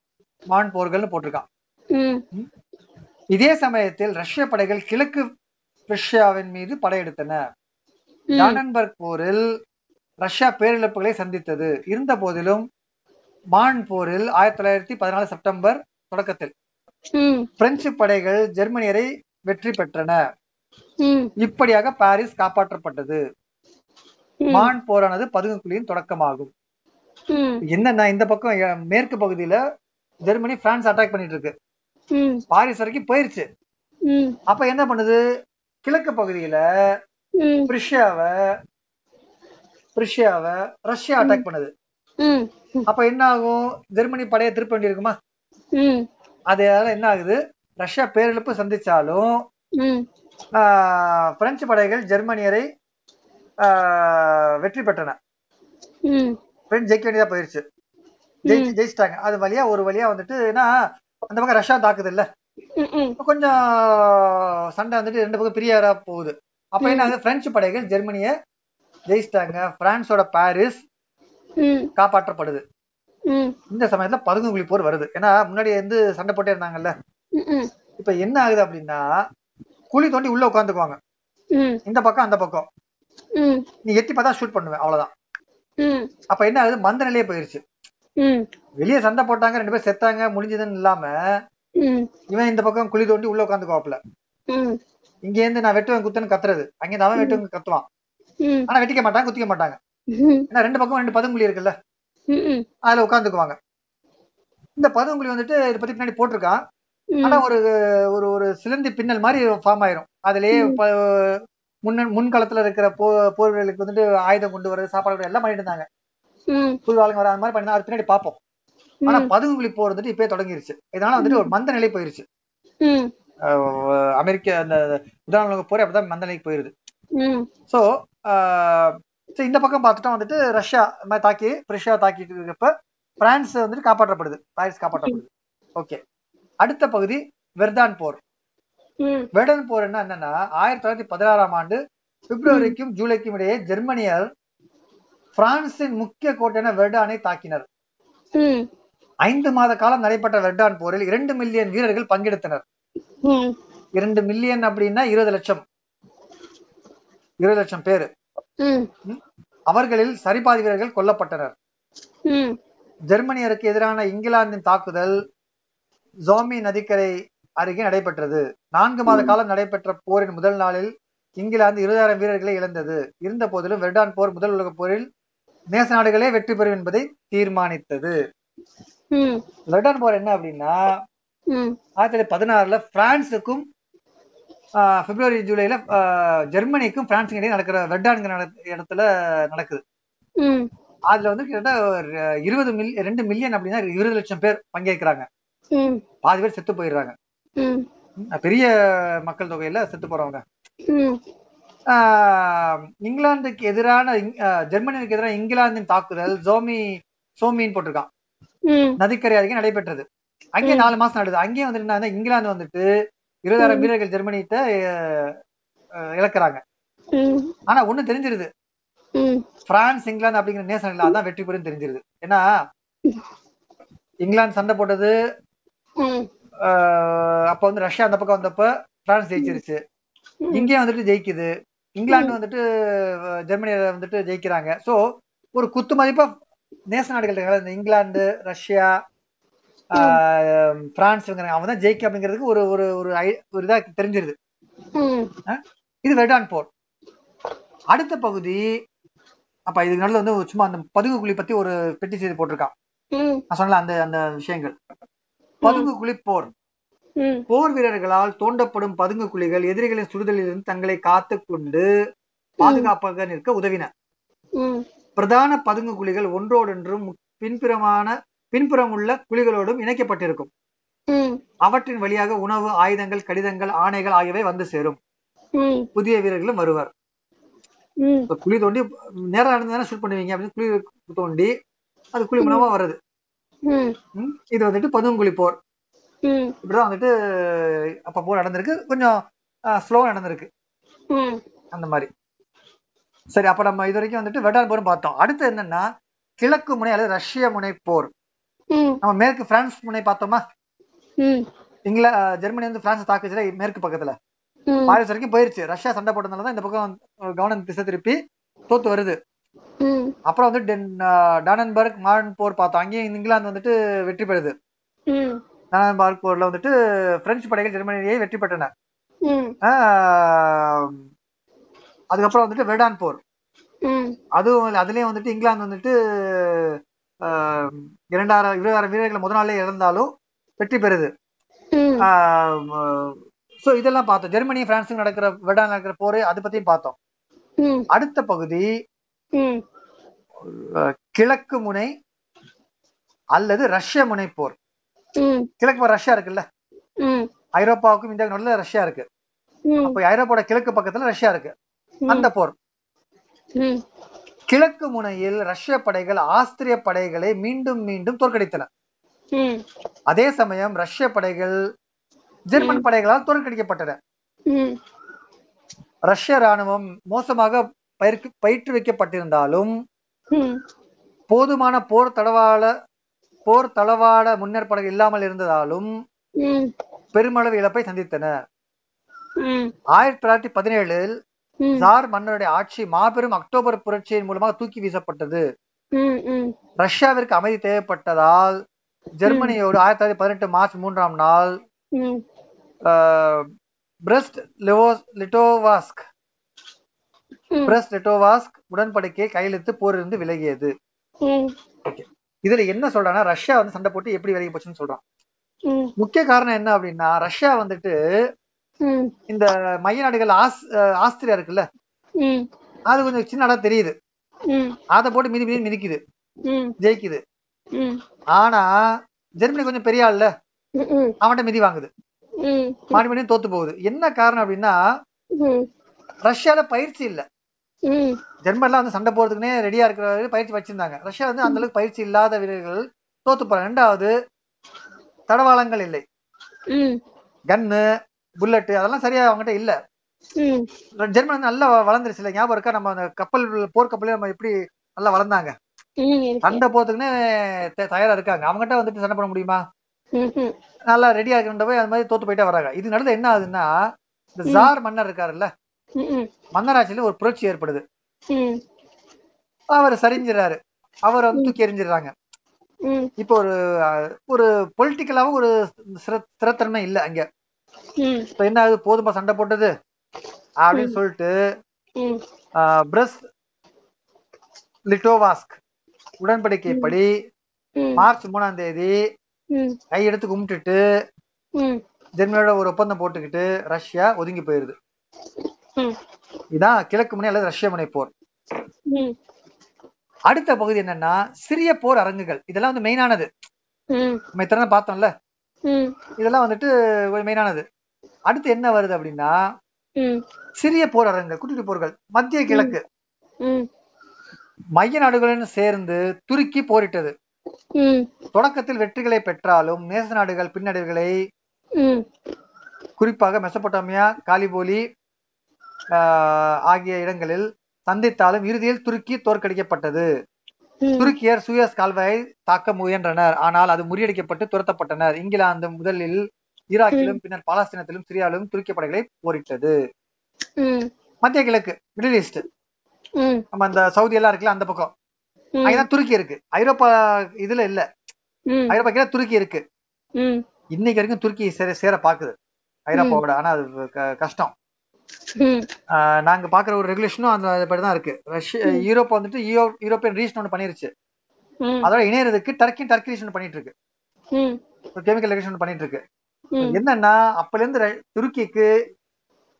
மான் போர்கள்னு போட்டிருக்கான். இதே சமயத்தில் ரஷ்ய படைகள் கிழக்கு ரஷ்யாவின் மீது படையெடுத்தன டானன்பர்க் போரில் ரஷ்யா பேரிழப்புகளை சந்தித்தது. இருந்த போதிலும் மான் போரில் ஆயிரத்தி தொள்ளாயிரத்தி பதினாலு செப்டம்பர் தொடக்கத்தில் பிரெஞ்சு படைகள் ஜெர்மனியரை வெற்றி பெற்றன. இப்படியாக பாரிஸ் காப்பாற்றப்பட்டது. மான் போரானது பதுங்குக்குழியின் தொடக்கமாகும். என்னன்னா இந்த பக்கம் மேற்கு பகுதியில ஜெர்மனி பிரான்ஸ் அட்டாக் பண்ணிட்டு இருக்கு பாரிஸ் வரைக்கும் போயிருச்சு. அப்ப என்ன பண்ணுது? கிழக்கு பகுதியில பிரிஷியாவை பிரிஷியாவை ரஷ்யா அட்டாக் பண்ணுது. அப்ப என்ன ஆகும்? ஜெர்மனி படையை திருப்ப வேண்டியிருக்குமா? ம், அதனால என்ன ஆகுது? ரஷ்யா பேரிழப்பு சந்திச்சாலும் பிரெஞ்சு படைகள் ஜெர்மனியரை ஆஹ், வெற்றி பெற்றன. பிரெஞ்சு ஜெயிக்க வேண்டியதா போயிருச்சு. ஜெயிச்சு ஜெயிச்சிட்டாங்க. அது வழியா ஒரு வழியா வந்துட்டு ஏன்னா அந்த பக்கம் ரஷ்யா தாக்குது இல்ல கொஞ்சம் சண்டை வந்துட்டு ரெண்டு பக்கம் பிரியரா போகுது. அப்ப என்ன பிரெஞ்சு படைகள் ஜெர்மனிய ஜெயிச்சிட்டாங்க. பிரான்ஸோட பாரிஸ் காப்பாற்றப்படுது. இந்த சமயத்துல பதுங்குகுழி போர் வருது. ஏன்னா முன்னாடி வந்து சண்டை போட்டே இருந்தாங்கல்ல. இப்ப என்ன ஆகுது அப்படின்னா குழி தோண்டி உள்ள உட்காந்துக்குவாங்க இந்த பக்கம் அந்த பக்கம். நீ எட்டி பார்த்தா ஷூட் பண்ணுவேன் அவ்வளவுதான். அப்ப என்ன ஆகுது? மந்த நிலையே போயிருச்சு. வெளியே சண்டை போட்டாங்க ரெண்டு பேரும் செத்தாங்க முடிஞ்சதுன்னு இல்லாம இவன் இந்த பக்கம் குழி தோண்டி உள்ள உட்காந்துக்குவாப்ல இங்க இருந்து நான் வெட்டுவேன் குத்துன்னு கத்துறது. அங்க அவன் வெட்டுவேன் கத்துவான். ஆனா வெட்டிக்க மாட்டாங்க குத்திக்க மாட்டாங்க. ஏன்னா ரெண்டு பக்கம் ரெண்டு பதுங்குழி இருக்குல்ல. அதுல உட்காந்துக்குவாங்க இந்த பதுங்குழி வந்துட்டு இதை பத்தி பின்னாடி போட்டிருக்கான். ஆனா ஒரு ஒரு ஒரு சிலந்தி பின்னல் மாதிரி ஃபார்ம் ஆயிரும். அதுலயே முன்ன முன்காலத்துல இருக்கிற போ போர் வீரர்களுக்கு வந்துட்டு ஆயுதம் கொண்டு வரது சாப்பாடு எல்லாம் பண்ணிட்டு இருந்தாங்க புது ஆளுங்க வர அந்த மாதிரி பண்ணி அது பின்னாடி பார்ப்போம். ஆனா ம், பதுங்குழி போர் வந்துட்டு இப்பயே தொடங்கிருச்சு. இதனால வந்துட்டு ஒரு மந்த நிலை போயிருச்சு. அமெரிக்க அந்த முதலாம் உலக போர் அப்படிதான் மந்த நிலைக்கு போயிருது. சோ இந்த பக்கம் பார்த்துட்டோம் வந்துட்டு ரஷ்யா இந்த மாதிரி தாக்கி ரஷ்யா தாக்கிட்டு இருக்கப்ப பிரான்ஸ் வந்துட்டு காப்பாற்றப்படுது. பாரிஸ் காப்பாற்றப்படுது. ஓகே அடுத்த பகுதி வெர்தான் போர். வெர்டன் போர் என்ன என்னன்னா ஆயிரத்தி தொள்ளாயிரத்தி பதினாறாம் ஆண்டு பிப்ரவரிக்கும் ஜூலைக்கும் இடையே ஜெர்மனியர் பிரான்சின் முக்கிய கோட்டையான வெர்டானை தாக்கினர். ஐந்து மாத காலம் நடைபெற்ற வெர்டான் போரில் இரண்டு மில்லியன் வீரர்கள் பங்கெடுத்தனர். இரண்டு மில்லியன் அப்படின்னா இருபது லட்சம். இருபது லட்சம் பேரு. அவர்களில் சரிபாதி வீரர்கள் கொல்லப்பட்டனர். ஜெர்மனியருக்கு எதிரான இங்கிலாந்தின் தாக்குதல் ஜோமி நதிக்கரை அருகே நடைபெற்றது. நான்கு மாத காலம் நடைபெற்ற போரின் முதல் நாளில் இங்கிலாந்து இருபதாயிரம் வீரர்களை இழந்தது. இருந்த போதிலும் வெர்டான் போர் முதல் உலகப் போரில் நேச நாடுகளே வெற்றி பெறும் என்பதை தீர்மானித்தது. வெர்டான் போர் என்ன அப்படின்னா ஆயிரத்தி தொள்ளாயிரத்தி பதினாறுல பிரான்ஸுக்கும் ஆஹ், பிப்ரவரி ஜூலைல ஜெர்மனிக்கும் பிரான்ஸுக்கும் இடையே நடக்கிற வெர்டான்ங்கிற நட- இடத்துல நடக்குது. அதுல வந்து கிட்டத்தட்ட இருபது மில் ரெண்டு மில்லியன் அப்படின்னா இருபது லட்சம் பேர் பங்கேற்கிறாங்க. பாதி பேர் செத்து போயிடுறாங்க. பெரிய மக்கள் தொகையில செத்து போறவங்க. இங்கிலாந்துக்கு எதிரான ஜெர்மனிக்கு எதிரான இங்கிலாந்தின் தாக்குதல் ஜோமி சோமின்னு போட்டிருக்கான். நதிக்கரை அருகே நடைபெற்றது. அங்கேயே நாலு மாசம் நடக்குது. அங்கேயே வந்துட்டு என்ன இங்கிலாந்து வந்துட்டு இருபதாயிரம் வீரர்கள் ஜெர்மனிட்ட இழக்கிறாங்க. ஆனா ஒண்ணு தெரிஞ்சிருது. பிரான்ஸ் இங்கிலாந்து அப்படிங்கிற நேசன் இல்ல அதான் வெற்றி பெறும் தெரிஞ்சிருது. ஏன்னா இங்கிலாந்து சண்டை போட்டது அப்ப வந்து ரஷ்யா அந்த பக்கம் வந்தப்ப பிரான்ஸ் ஜெயிச்சிருச்சு. இங்கேயும் வந்துட்டு ஜெயிக்குது. இங்கிலாந்து வந்துட்டு ஜெர்மனியில வந்துட்டு ஜெயிக்கிறாங்க. சோ ஒரு குத்து மதிப்பா நேச நாடுகள் இந்த இங்கிலாந்து ரஷ்யா பிரான்ஸ் அவங்க தான் ஜெயிக்க அப்படிங்கிறதுக்கு ஒரு ஒரு ஒரு ஐ- ஒரு இதா தெரிஞ்சிருது. இது வெர்டான் போர் அடுத்த பகுதி அப்ப இதுக்கு நடுவுல வந்து சும்மா அந்த பதுங்கு குழி பத்தி ஒரு பெட்டி செய்தி போட்டிருக்கான் நான் சொன்னல அந்த அந்த விஷயங்கள். பதுங்கு குழி போர். வீரர்களால் தோண்டப்படும் பதுங்கு குழிகள் எதிரிகளின் சுடுதலிலிருந்து தங்களை காத்து கொண்டு பாதுகாப்பாக நிற்க உதவின. பிரதான பதுங்கு குழிகள் ஒன்றோடொன்றும் பின்புறமான பின்புறமுள்ள குழிகளோடும் இணைக்கப்பட்டிருக்கும். அவற்றின் வழியாக உணவு ஆயுதங்கள் கடிதங்கள் ஆணைகள் ஆகியவை வந்து சேரும். புதிய வீரர்களும் வருவர். குழி தோண்டி நேரம் நடந்து ஷூட் பண்ணுவீங்க அப்படின்னு குழி தோண்டி அது குழி மூலமா வருது இது வந்துட்டு பதுங்குழி போர். இப்படிதான் வந்துட்டு அப்ப போர் நடந்திருக்கு. கொஞ்சம் ஸ்லோ நடந்திருக்கு. அந்த மாதிரி. சரி அப்ப நம்ம இது வரைக்கும் வந்துட்டு வெட்டான் போரும் பார்த்தோம். அடுத்து என்னன்னா கிழக்கு முனை அல்லது ரஷ்ய முனை போர். நம்ம மேற்கு பிரான்ஸ் முனை பார்த்தோமா? இங்கிலா ஜெர்மனி வந்து பிரான்ஸ் தாக்குச்சுல மேற்கு பக்கத்துல. பாரிஸ் வரைக்கும் போயிருச்சு. ரஷ்யா சண்டை போட்டதுனால தான் இந்த பக்கம் கவனம் திசை திருப்பி தோத்து வருது. அப்புறம் வந்து டானன்பர்க் மார்ன் போர் பார்த்தோம். அங்கேயும் இங்கிலாந்து வந்துட்டு வெற்றி பெறுது. டானன்பர்க் போர்ல வந்துட்டு பிரெஞ்சு படைகள் ஜெர்மனியை வெற்றி பெற்றன. அதுக்கப்புறம் வந்துட்டு வெர்டான் போர். அதுவும் அதுலயும் வந்துட்டு இங்கிலாந்து வந்துட்டு இரண்டாயிரம் இருபதாயிரம் வீரர்களை முதல் நாளே இழந்தாலும் வெற்றி பெறுது. ஸோ இதெல்லாம் பார்த்தோம். ஜெர்மனி பிரான்ஸுக்கு நடக்கிற வெர்டான் நடக்கிற போர் அதை பத்தியும் பார்த்தோம். அடுத்த பகுதி கிழக்கு முனை அல்லது ரஷ்ய முனை போர் கிழக்கு ரஷ்யா இருக்குல்ல? ஐரோப்பாவுக்கும் இந்தியாவுக்கும் நடுவுல ரஷ்யா இருக்கு. அப்போ ஐரோப்பாவோட கிழக்கு பக்கத்துல ரஷ்யா இருக்கு. அந்த போர். கிழக்கு முனையில் ரஷ்ய படைகள் ஆஸ்திரிய படைகளை மீண்டும் மீண்டும் தோற்கடித்தன. அதே சமயம் ரஷ்ய படைகள் ஜெர்மன் படைகளால் தோற்கடிக்கப்பட்டன. ரஷ்ய ராணுவம் மோசமாக பயிர்க்கு பயிற்றுவிக்கப்பட்டிருந்தாலும் போதுமான போர் தளவாட போர் தளவாட முன்னேற்பாடுகள் இல்லாமல் இருந்ததாலும் பெருமளவு இழப்பை சந்தித்தன. ம் ஆயிரத்தி தொள்ளாயிரத்தி பதினேழில் ஜார் மன்னருடைய ஆட்சி மாபெரும் அக்டோபர் புரட்சியின் மூலமாக தூக்கி வீசப்பட்டது. ரஷ்யாவிற்கு அமைதி தேவைப்பட்டதால் ஜெர்மனியோடு ஆயிரத்தி தொள்ளாயிரத்தி பதினெட்டு மார்ச் மூன்றாம் நாள் பிரெஸ்ட் லிவோஸ் லிட்டோவாஸ்க் ம். பிரெஸ்ட் லிட்டோவாஸ்க் உடன்படிக்கை கையெழுத்து போரிலிருந்து விலகியது. இதுல என்ன சொல்றாங்கன்னா ரஷ்யா வந்து சண்டை போட்டு எப்படி விலகி போச்சுன்னு சொல்றான். முக்கிய காரணம் என்ன அப்படின்னா ரஷ்யா வந்துட்டு இந்த மைய நாடுகள் ஆஸ் ஆஸ்திரியா இருக்குல்ல? அது கொஞ்சம் சின்ன நாடா தெரியுது. அதை போட்டு மிதி மிதி மிதிக்குது. ஜெயிக்குது. ஆனா ஜெர்மனி கொஞ்சம் பெரிய ஆள்ல? அவன்கிட்ட மிதி வாங்குது. ம். மறுபடியும் தோத்து போகுது. என்ன காரணம் அப்படின்னா ரஷ்யால பயிற்சி இல்ல. ஜெர்மன்லாம் வந்து சண்டை போறதுக்குன்னே ரெடியா இருக்கிற பயிற்சி வச்சிருந்தாங்க. ரஷ்யா வந்து அந்த அளவுக்கு பயிற்சி இல்லாத வீரர்கள் தோத்து போறாங்க. ரெண்டாவது தடவாளங்கள் இல்லை. கன்னு புல்லட் அதெல்லாம் சரியா அவங்ககிட்ட இல்ல. ஜெர்மன் வந்து நல்லா வளர்ந்துருச்சு. இல்ல ஞாபகம் இருக்கா? நம்ம அந்த கப்பல் போர்க்கப்பலே நம்ம எப்படி நல்லா வளர்ந்தாங்க? சண்டை போறதுக்குன்னே தயாரா இருக்காங்க. அவங்ககிட்ட வந்துட்டு சண்டை பண்ண முடியுமா? நல்லா ரெடியா இருக்கின்ற போய் அது மாதிரி தோத்து போயிட்டே வராங்க. இது நடுவில் என்ன ஆகுதுன்னா இந்த ஜார் மன்னர் இருக்காருல்ல மன்னராட்சியில ஒரு புரட்சி ஏற்படுது. அவர் சரிஞ்சிடறாரு. அவர் வந்து தூக்கி எறிஞ்சிடுறாங்க. இப்போ ஒரு ஒரு பொலிட்டிக்கலாவும் ஒரு ஸ்திர- ஸ்திரத்தன்மை இல்ல அங்க. இப்ப என்ன ஆகுது? போதுமா சண்டை போட்டது? அப்படின்னு சொல்லிட்டு பிரஸ் லிட்டோவாஸ்க் உடன்படிக்கைப்படி மார்ச் மூணாம் தேதி கையெடுத்து கும்பிட்டுட்டு ஜெர்மனியோட ஒரு ஒப்பந்தம் போட்டுக்கிட்டு ரஷ்யா ஒதுங்கி போயிருது. இதான் கிழக்கு முனை அல்லது ரஷ்ய முனை போர். அடுத்த பகுதி என்னன்னா சிறிய போர் அரங்குகள். இதெல்லாம் வந்து மெயினானது நம்ம இத்தனை பார்த்தோம்ல? இதெல்லாம் வந்துட்டு ஒரு மெயினானது அடுத்து என்ன வருது அப்படின்னா சிறிய போர் அரங்குகள் குட்டி போர்கள் மத்திய கிழக்கு. மைய நாடுகளுடன் சேர்ந்து துருக்கி போரிட்டது. தொடக்கத்தில் வெற்றிகளை பெற்றாலும் நேச நாடுகள் பின்னடைவுகளை குறிப்பாக மெசபொட்டாமியா காலிபோலி ஆகிய இடங்களில் சந்தித்தாலும் இறுதியில் துருக்கி தோற்கடிக்கப்பட்டது. துருக்கியர் சூயஸ் கால்வாயை தாக்க முயன்றனர். ஆனால் அது முறியடிக்கப்பட்டு துரத்தப்பட்டனர். இங்கிலாந்து முதலில் ஈராக்கிலும் பின்னர் பாலஸ்தீனத்திலும் சிரியாவிலும் துருக்கிய படைகளை போரிட்டது. மத்திய கிழக்கு மிடில் ஈஸ்ட். நம்ம அந்த சவுதி எல்லாம் இருக்குல்ல அந்த பக்கம். அங்கதான் துருக்கி இருக்கு. ஐரோப்பா இதுல இல்ல. ஐரோப்பா கீழே துருக்கி இருக்கு. இன்னைக்கு வரைக்கும் துருக்கி சேர சேர பாக்குது ஐரோப்பாவோட. ஆனா அது கஷ்டம். நாங்க பாக்குற ஒரு ரெகுலேஷனும் அந்த படிதான் இருக்கு. ரஷ்யா யூரோப் வந்துட்டு யூரோ- யூரோப்பியன் ரீஜன் ஒன்று பண்ணிருச்சு. அதோட இணையறதுக்கு டர்க்கி டர்க்கி ரீஜன் பண்ணிட்டு இருக்கு. கெமிக்கல் ரெகுலேஷன் பண்ணிட்டு இருக்கு. என்னன்னா அப்பல இருந்து துருக்கிக்கு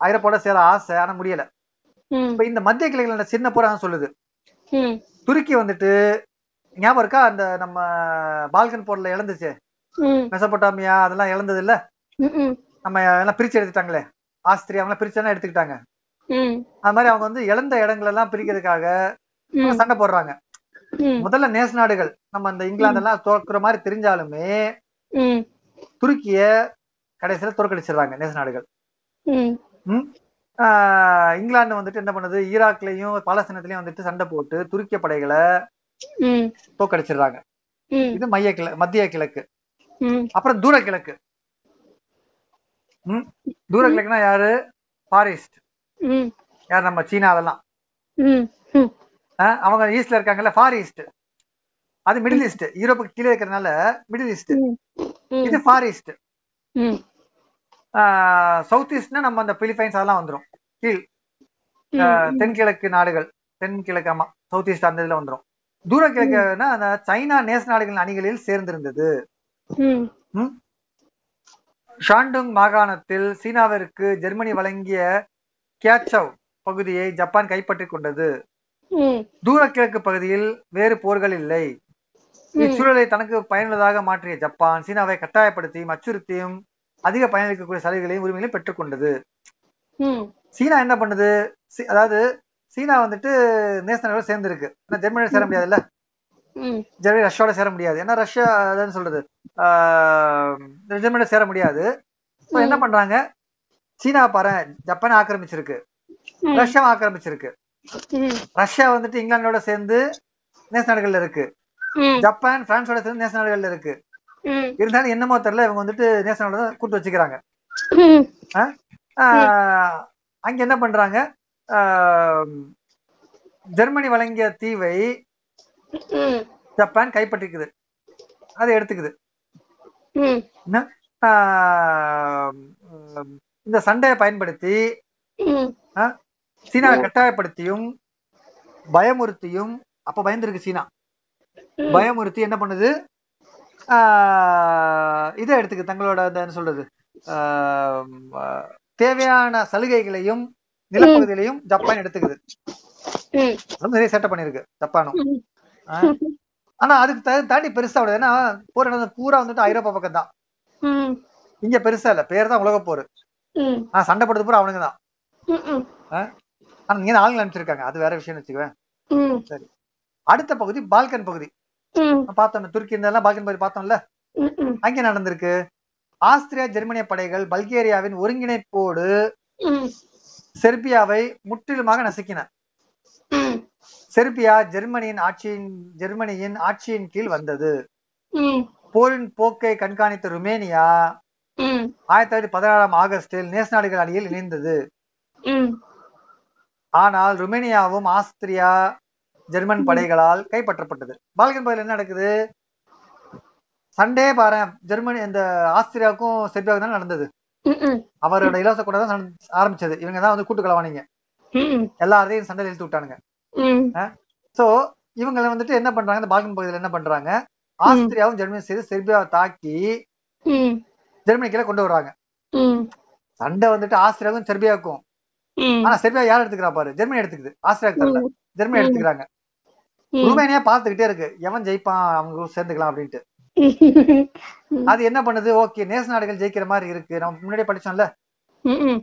ஐரோப்பாவோட சேர ஆசை ஆனா முடியல. இப்ப இந்த மத்திய கிழக்குல சின்ன போரா சொல்லுது. துருக்கி வந்துட்டு ஞாபகம் இருக்கா? அந்த நம்ம பால்கன் போர்ல இழந்துச்சு. மெசபொட்டாமியா அதெல்லாம் இழந்தது இல்ல? நம்ம எல்லாம் பிரிச்சு எடுத்துட்டாங்களே. ஆஸ்திரியா எல்லாம் பிரிச்சு எடுத்துக்கிட்டாங்க. அது மாதிரி அவங்க வந்து இழந்த இடங்கள் எல்லாம் பிரிக்கிறதுக்காக சண்டை போடுறாங்க. முதல்ல நேச நாடுகள் நம்ம இந்த இங்கிலாந்து எல்லாம் தோக்குற மாதிரி தெரிஞ்சாலுமே துருக்கிய கடைசியில தோற்கடிச்சிடுறாங்க நேச நாடுகள். இங்கிலாந்து வந்துட்டு என்ன பண்ணுது? ஈராக்லயும் பாலஸ்தீனத்திலயும் வந்துட்டு சண்டை போட்டு துருக்கிய படைகளை ம். இது மைய கிழ மத்திய கிழக்கு. அப்புறம் தூர கிழக்கு தூர கிழக்குனா யாரு? ஃபாரிஸ்ட் யார் நம்ம சீனா அதெல்லாம் அவங்க ஈஸ்ட்ல இருக்காங்கல்ல ஃபார் ஈஸ்ட் அது மிடில் ஈஸ்ட் யூரோப்புக்கு கீழே இருக்கிறதுனால மிடில் ஈஸ்ட் இது ஃபார் ஈஸ்ட் சவுத் ஈஸ்ட்னா நம்ம அந்த பிலிப்பைன்ஸ் அதெல்லாம் வந்துரும். கீழ். தென்கிழக்கு நாடுகள். தென்கிழக்கு ஆமா. சவுத் ஈஸ்ட் அந்த இதுல வந்துரும். தூர கிழக்குனா அந்த சைனா நேச நாடுகளின் அணிகளில் சேர்ந்திருந்தது. ஷாண்டுங் மாகாணத்தில் சீனாவிற்கு ஜெர்மனி வழங்கிய கியாச்சவ் பகுதியை ஜப்பான் கைப்பற்றிக் கொண்டது. தூர கிழக்கு பகுதியில் வேறு போர்கள் இல்லை. இச்சூழலை தனக்கு பயனுள்ளதாக மாற்றிய ஜப்பான் சீனாவை கட்டாயப்படுத்தியும் அச்சுறுத்தியும் அதிக பயனளிக்கக்கூடிய சலுகைகளையும் உரிமைகளையும் பெற்றுக்கொண்டது சீனா என்ன பண்ணுது? அதாவது சீனா வந்துட்டு நேசனோட சேர்ந்து இருக்கு ஆனா ஜெர்மனியோட சேர முடியாதுல்ல? ஜெர்மனி ரஷ்யாவோட சேர முடியாது. ஏன்னா ரஷ்யா சொல்றது? ஆஹ் ஜெர்மனியோட சேர முடியாது. என்ன பண்றாங்க? சீனா பாரு ஜப்பானை ஆக்கிரமிச்சிருக்கு. ம். ரஷ்யாவை ஆக்கிரமிச்சிருக்கு. ரஷ்யா வந்துட்டு இங்கிலாந்தோட சேர்ந்து நேச நாடுகள்ல இருக்கு ஜப்பான் பிரான்ஸோட சேர்ந்து நேச நாடுகள்ல இருக்கு இருந்தாலும் என்னமோ தெரியல இவங்க வந்துட்டு நேச நாடுகளை கூட்டு வச்சுக்கிறாங்க. அங்க என்ன பண்றாங்க? ஜெர்மனி வழங்கிய தீவை ஜப்பான் கைப்பற்றிக்குது. அதை எடுத்துக்குது. இந்த சண்டையை பயன்படுத்தி சீனாவை கட்டாயப்படுத்தியும் பயமுறுத்தியும் அப்ப பயந்துருக்கு சீனா. பயமுறுத்தி என்ன பண்ணுது? இதை எடுத்துக்கு தங்களோட என்ன சொல்றது தேவையான சலுகைகளையும் நிலப்பகுதிகளையும் ஜப்பான் எடுத்துக்குது. நிறைய சேட்டை பண்ணிருக்கு ஜப்பானும். ஆனா அதுக்கு தாண்டி பெருசா விடாது ஏன்னா போர் நடந்தது பூரா வந்துட்டு ஐரோப்பா பக்கம் தான் இங்க பெருசா இல்ல. பேர் தான் உலக போர். ஆனா சண்டை போடுறது பூரா அவனுங்க தான். ஆனா இங்க ஆளுங்க அனுப்பிச்சிருக்காங்க அது வேற விஷயம் வச்சுக்குவேன். ம். அடுத்த பகுதி பால்கன் பகுதி. பார்த்தோம் துருக்கி இருந்தெல்லாம் பால்கன் பகுதி பார்த்தோம்ல? அங்க நடந்திருக்கு? ஆஸ்திரியா ஜெர்மனிய படைகள் பல்கேரியாவின் ஒருங்கிணைப்போடு செர்பியாவை முற்றிலுமாக நசுக்கின. செர்பியா ஜெர்மனியின் ஆட்சியின் ஜெர்மனியின் ஆட்சியின் கீழ் வந்தது. போரின் போக்கை கண்காணித்த ருமேனியா ஆயிரத்தி தொள்ளாயிரத்தி பதினாறாம் ஆகஸ்டில் நேச நாடுகள் அணியில் இணைந்தது. ஆனால் ருமேனியாவும் ஆஸ்திரியா ஜெர்மன். படைகளால் கைப்பற்றப்பட்டது. பால்கன் பகுதியில் என்ன நடக்குது? சண்டே பாரு ஜெர்மனி இந்த ஆஸ்திரியாவுக்கும் செர்பியாவுக்கும் தான் நடந்தது. அவரோட இலவச கூட தான் ஆரம்பிச்சது. இவங்க தான் வந்து கூட்டு கலவானீங்க எல்லாரையும் சண்டையில் இழுத்து விட்டானுங்க. சோ இவங்க வந்துட்டு என்ன பண்றாங்க? இந்த பால்கன் பகுதியில் என்ன பண்றாங்க? ஆஸ்திரியாவும் ஜெர்மனி செய்து செர்பியாவை தாக்கி ஜெர்மனி கீழே கொண்டு வர்றாங்க. சண்டை வந்துட்டு ஆஸ்திரியாவுக்கும் செர்பியாவுக்கும். ஆனா செர்பியா யார் எடுத்துக்கிறா பாரு? ஜெர்மனி எடுத்துக்குது. ஆஸ்திரியாவுக்கு தரல ஜெர்மனி. எடுத்துக்கிறாங்க. ருமேனியா பார்த்துக்கிட்டே இருக்கு. எவன் ஜெயிப்பான்? அவங்க சேர்ந்துக்கலாம் அப்படின்ட்டு. அது என்ன பண்ணுது? ஓகே நேச நாடுகள் ஜெயிக்கிற மாதிரி இருக்கு. நம்ம முன்னாடியே படிச்சோம்ல.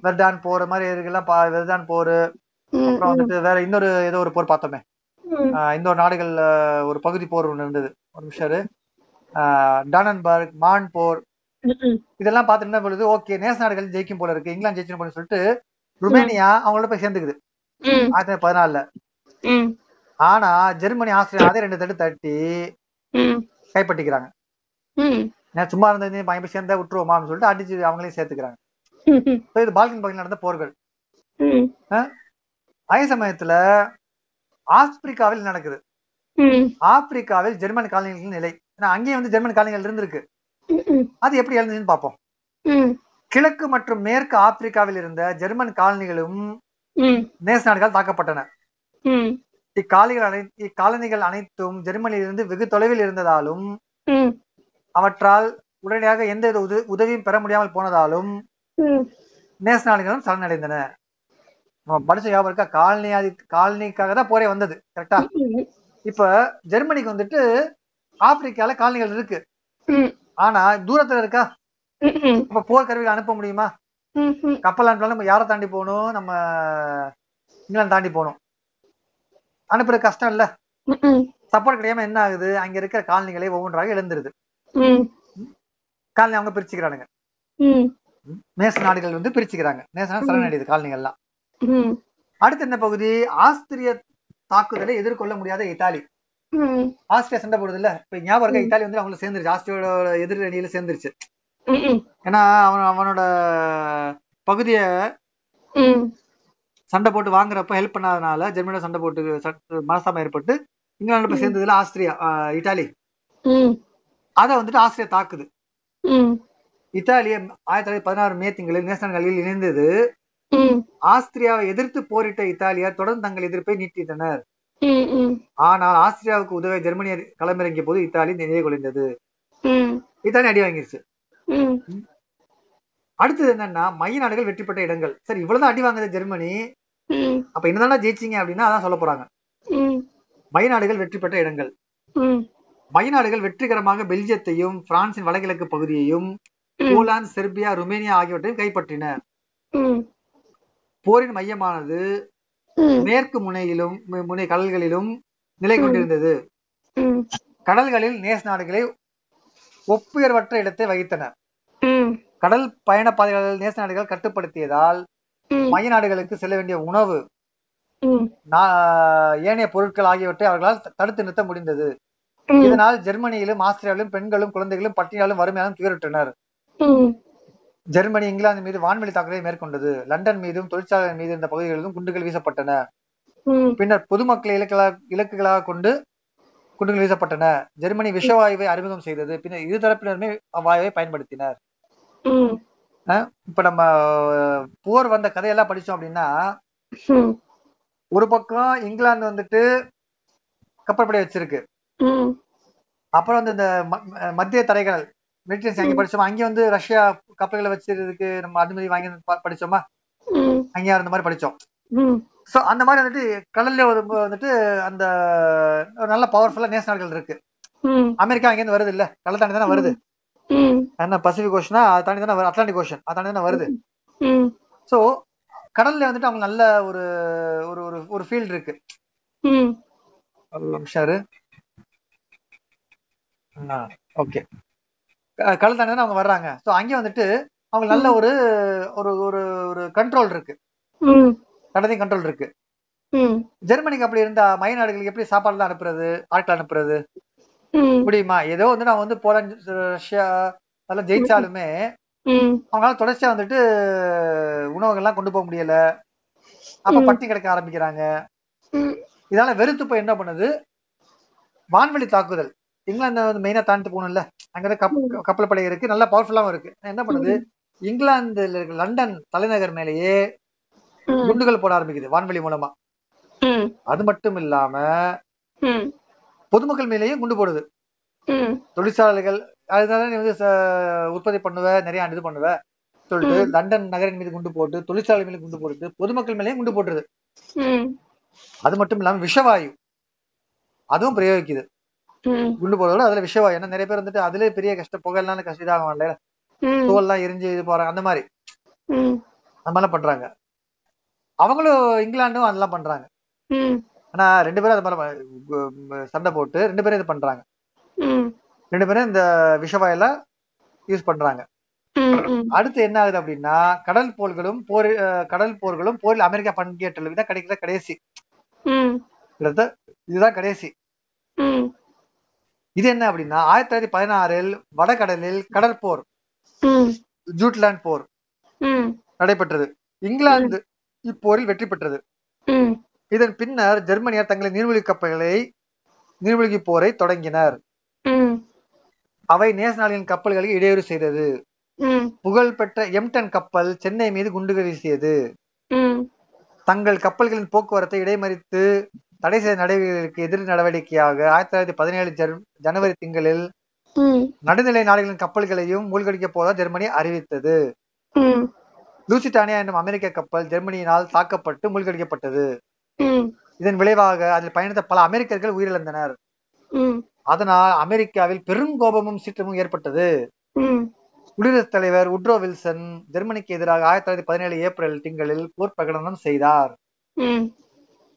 வெர்டான் போர் மாதிரி இருக்குல்லாம் பா வெர்டான் போர். அப்புறம் வந்துட்டு வேற இன்னொரு ஏதோ ஒரு போர் பார்த்தோமே. இன்னொரு நாடுகள்ல ஒரு பகுதி போர் ஒன்று இருந்தது. ஒரு நிமிஷம் டானன்பர்க் மான் போர். இதெல்லாம் பார்த்துட்டு என்ன பொழுது ஓகே நேச நாடுகள் ஜெயிக்கும் போல இருக்கு. இங்கிலாந்து ஜெயிக்கணும் போல சொல்லிட்டு ருமேனியா அவங்களோட போய் சேர்ந்துக்குது. ஆயிரத்தி தொள்ளாயிரத்தி பதினாலுல. ஆனா ஜெர்மனி ஆஸ்திரியா அதே ரெண்டு தட்டு தட்டி கைப்பற்றிக்கிறாங்க. நான் சும்மா இருந்தது பயன் போய் சேர்ந்தா விட்டுருவோமான்னு சொல்லிட்டு அடிச்சு அவங்களையும் சேர்த்துக்கிறாங்க. இது பால்கன் பகுதியில் நடந்த போர்கள். அதே சமயத்துல ஆப்பிரிக்காவில் நடக்குது. ஆப்பிரிக்காவில் ஜெர்மன் காலனிகளின் நிலை. ஏன்னா அங்கேயும் வந்து ஜெர்மன் காலனிகள் இருந்திருக்கு. அது எப்படி எழுந்துச்சுன்னு பார்ப்போம். கிழக்கு மற்றும் மேற்கு ஆப்பிரிக்காவில் இருந்த ஜெர்மன் காலனிகளும் நேச நாடுகளால் தாக்கப்பட்டன. இக்காலிகள் அனை இக்காலனிகள் அனைத்தும் ஜெர்மனியிலிருந்து வெகு தொலைவில் இருந்ததாலும் அவற்றால் உடனடியாக எந்த உதவியும் பெற முடியாமல் போனதாலும் நேச நாடுகளும் சரணடைந்தன. படிச்ச ஞாபகம் இருக்கா? காலனி ஆதி காலனிக்காக தான் போரே வந்தது கரெக்டா இப்ப ஜெர்மனிக்கு வந்துட்டு ஆப்பிரிக்கால காலனிகள் இருக்கு. ஆனா தூரத்துல இருக்கா? இப்ப போர் கருவிகள் அனுப்ப முடியுமா? கப்பல் அனுப்பினாலும் நம்ம யாரை தாண்டி போகணும்? நம்ம இங்கிலாந்து தாண்டி போகணும். அனுப்புறது கஷ்டம் இல்ல. சப்போர்ட் கிடையாம என்ன ஆகுது? அங்க இருக்கிற காலனிகளை ஒவ்வொன்றாக எழுந்துருது. காலனி அவங்க பிரிச்சுக்கிறானுங்க. நேச நாடுகள் வந்து பிரிச்சுக்கிறாங்க. நேச நாடு சரணடையுது காலனிகள்லாம். அடுத்து என்ன பகுதி? ஆஸ்திரிய தாக்குதலை எதிர்கொள்ள முடியாத இத்தாலி. ஆஸ்திரியா சண்டை போடுது இல்ல இப்ப ஞாபகம் இத்தாலி வந்து அவங்கள சேர்ந்துருச்சு. ஆஸ்திரியோட எதிர் அணியில சேர்ந்துருச்சு. ஏன்னா அவன் அவனோட பகுதிய சண்டை போட்டு வாங்குறப்ப ஹெல்ப் பண்ணாதனால ஜெர்மனியோட சண்டை போட்டு மனஸ்தாபம் ஏற்பட்டு இங்கிலாந்து போய் சேர்ந்ததுல ஆஸ்திரியா இத்தாலி. அதை வந்துட்டு ஆஸ்திரியா தாக்குது. இத்தாலிய ஆயிரத்தி தொள்ளாயிரத்தி பதினாறு மே திங்களில் நேசன்களில் இணைந்தது. ம், ஆஸ்திரியாவை எதிர்த்து போரிட்ட இத்தாலியர் தொடர்ந்து தங்கள் எதிர்ப்பை நீட்டித்தனர். ஆனால் ஆஸ்திரியாவுக்கு உதவ ஜெர்மனியர் களமிறங்கிய போது இத்தாலி நிலையை குலைந்தது. இத்தாலி அடி வாங்கிருச்சு. அடுத்தது என்னன்னா மைய நாடுகள் வெற்றி பெற்ற இடங்கள். சரி இவ்வளவுதான் அடி வாங்குது ஜெர்மனி. அப்ப என்னதானா ஜெயிச்சீங்க அப்படின்னா அதான் சொல்ல போறாங்க. மைய நாடுகள் வெற்றி பெற்ற இடங்கள். மைய நாடுகள் வெற்றிகரமாக பெல்ஜியத்தையும் பிரான்சின் வடகிழக்கு பகுதியையும் போலாந்து செர்பியா ருமேனியா ஆகியவற்றையும் கைப்பற்றின. போரின் மையமானது மேற்கு முனையிலும் முனை கடல்களிலும் நிலை கொண்டிருந்தது. கடல்களில் நேச நாடுகளை ஒப்புயர்வற்ற இடத்தை வகித்தன. ம், கடல் பயண பாதைகளில் நேச நாடுகள் கட்டுப்படுத்தியதால் மைய நாடுகளுக்கு செல்ல வேண்டிய உணவு ஏனைய பொருட்கள் ஆகியவற்றை அவர்களால் தடுத்து நிறுத்த முடிந்தது. இதனால் ஜெர்மனியிலும் ஆஸ்திரியாவிலும் பெண்களும் குழந்தைகளும் பட்டினியாலும் வறுமையாலும் துயருற்றனர் ஜெர்மனி இங்கிலாந்து மீது வான்வெளி தாக்குதலை மேற்கொண்டது. லண்டன் மீதும் தொழிற்சாலை மீது இருந்த பகுதிகளிலும் குண்டுகள் வீசப்பட்டன. பின்னர் பொதுமக்களை இலக்குகளாக இலக்குகளாக கொண்டு குண்டுகள் வீசப்பட்டன. ஜெர்மனி விஷவாயுவை அறிமுகம் செய்தது. பின்னர் இருதரப்பினருமே அவ்வாயுவை பயன்படுத்தினர். இப்ப நம்ம போர் வந்த கதையெல்லாம் படிச்சோம் அப்படின்னா ஒரு பக்கம் இங்கிலாந்து வந்துட்டு கப்பற்படை வச்சிருக்கு. அப்புறம் வந்து இந்த மத்திய தரைக்கடல் மெடிட்டரேனியன் அங்கே படிச்சோமா? அங்கே வந்து ரஷ்யா கப்பல்களை வச்சிருக்கிறதுக்கு நம்ம அனுமதி வாங்கி படிச்சோமா? அங்கேயா இருந்த மாதிரி படிச்சோம். சோ அந்த மாதிரி வந்துட்டு கடல்ல வந்துட்டு அந்த நல்ல பவர்ஃபுல்லா நேச நாடுகள் இருக்கு. அமெரிக்கா அங்கேருந்து வருது இல்ல? கடல் தாண்டி தானே வருது. என்ன பசிபிக் ஓஷனா அதை தாண்டி தானே அட்லாண்டிக் ஓஷன் அதை தாண்டி தானே வருது. சோ கடல்ல வந்துட்டு அவங்க நல்ல ஒரு ஒரு ஒரு ஒரு ஃபீல்டு இருக்கு. நிமிஷம் ஓகே கடல் தாண்டி தானே அவங்க வர்றாங்க. சோ அங்கே வந்துட்டு அவங்க நல்ல ஒரு ஒரு ஒரு ஒரு கண்ட்ரோல் இருக்கு. ம், கடலையும் கண்ட்ரோல் இருக்கு. ஜெர்மனிக்கு அப்படி இருந்தா மைய நாடுகளுக்கு எப்படி சாப்பாடுலாம் அனுப்புறது? ஆட்கள் அனுப்புறது? முடியுமா? ஏதோ வந்து நான் வந்து போலாந்து ரஷ்யா அதெல்லாம் ஜெயிச்சாலுமே அவங்களால தொடர்ச்சியா வந்துட்டு உணவுகள்லாம் கொண்டு போக முடியல. அப்ப. பட்டி கிடக்க ஆரம்பிக்கிறாங்க. இதனால வெறுத்து போய் என்ன பண்ணுது? வான்வெளி தாக்குதல். இங்கிலாந்து வந்து மெயினா தாண்டிட்டு போகணும்ல அங்க கப் கப்பல் படை இருக்கு நல்லா பவர்ஃபுல்லாவும் இருக்கு என்ன பண்ணுது இங்கிலாந்துல இருக்க லண்டன் தலைநகர் மேலேயே. குண்டுகள் போட ஆரம்பிக்குது வான்வெளி மூலமா. அது மட்டும் இல்லாம. பொதுமக்கள் மேலேயும் குண்டு போடுது. தொழிற்சாலைகள் அதனால நீ வந்து உற்பத்தி பண்ணுவ நிறைய இது பண்ணுவ சொல்லிட்டு. லண்டன் நகரின் மீது குண்டு போட்டு தொழிற்சாலை மீது குண்டு போட்டு பொதுமக்கள் மேலேயும் குண்டு போட்டுருது. அது மட்டும் இல்லாம விஷவாயு அதுவும் பிரயோகிக்குது. குண்டு போடுறதோட அதுல விஷவாயு ஏன்னா நிறைய பேர் வந்துட்டு அதுலயே பெரிய கஷ்ட புகைலாம் கஷ்டம் இதாகும் இல்லையா ம். தோல்லாம் எரிஞ்சு இது போறாங்க அந்த மாதிரி. அந்த மாதிரிலாம் பண்றாங்க அவங்களும் இங்கிலாண்டும் அதெல்லாம் பண்றாங்க. ஆனா ரெண்டு பேரும் அது மாதிரி சண்டை போட்டு ரெண்டு பேரும் இது பண்றாங்க. ரெண்டு பேரும் இந்த விஷவாயில யூஸ் பண்றாங்க. அடுத்து என்ன ஆகுது அப்படின்னா கடல் போர்களும் போர் கடல் போர்களும் போரில் அமெரிக்கா பங்கேற்றுள்ளது இதான் கிடைக்கிற கடைசி இதுதான் கடைசி. இது என்ன அப்படின்னா ஆயிரத்தி தொள்ளாயிரத்தி பதினாறில் வடகடலில் கடற்போர் ம். ஜூட்லாந்து போர். நடைபெற்றது இங்கிலாந்து இப்போரில் வெற்றி பெற்றது. இதன் பின்னர் ஜெர்மனியர் தங்களின் நீர்மூழ்கி கப்பல்களை நீர்மூழ்கி போரை தொடங்கினர். அவை நேச நாடுகளின் கப்பல்களுக்கு இடையூறு செய்தது. புகழ்பெற்ற எம்டன் கப்பல் சென்னை மீது குண்டுகள் வீசியது. தங்கள் கப்பல்களின் போக்குவரத்தை இடைமறித்து தடை செய்த நடவடிக்கைகளுக்கு எதிர் நடவடிக்கையாக ஆயிரத்தி தொள்ளாயிரத்தி பதினேழு ஜன்- ஜனவரி திங்களில். நடுநிலை நாடுகளின் கப்பல்களையும் மூழ்கடிக்க போவதாக ஜெர்மனி அறிவித்தது. லூசிட்டானியா என்னும் அமெரிக்க கப்பல் ஜெர்மனியினால் தாக்கப்பட்டு மூழ்கடிக்கப்பட்டது. இதன் விளைவாக அதில் பயணித்த பல அமெரிக்கர்கள் உயிரிழந்தனர். அதனால் அமெரிக்காவில் பெரும் கோபமும் சீற்றமும் ஏற்பட்டது. குடியரசுத் தலைவர் உட்ரோ வில்சன் ஜெர்மனிக்கு எதிராக ஆயிரத்தி தொள்ளாயிரத்தி பதினேழு ஏப்ரல் திங்களில் போர் பிரகடனம் செய்தார்.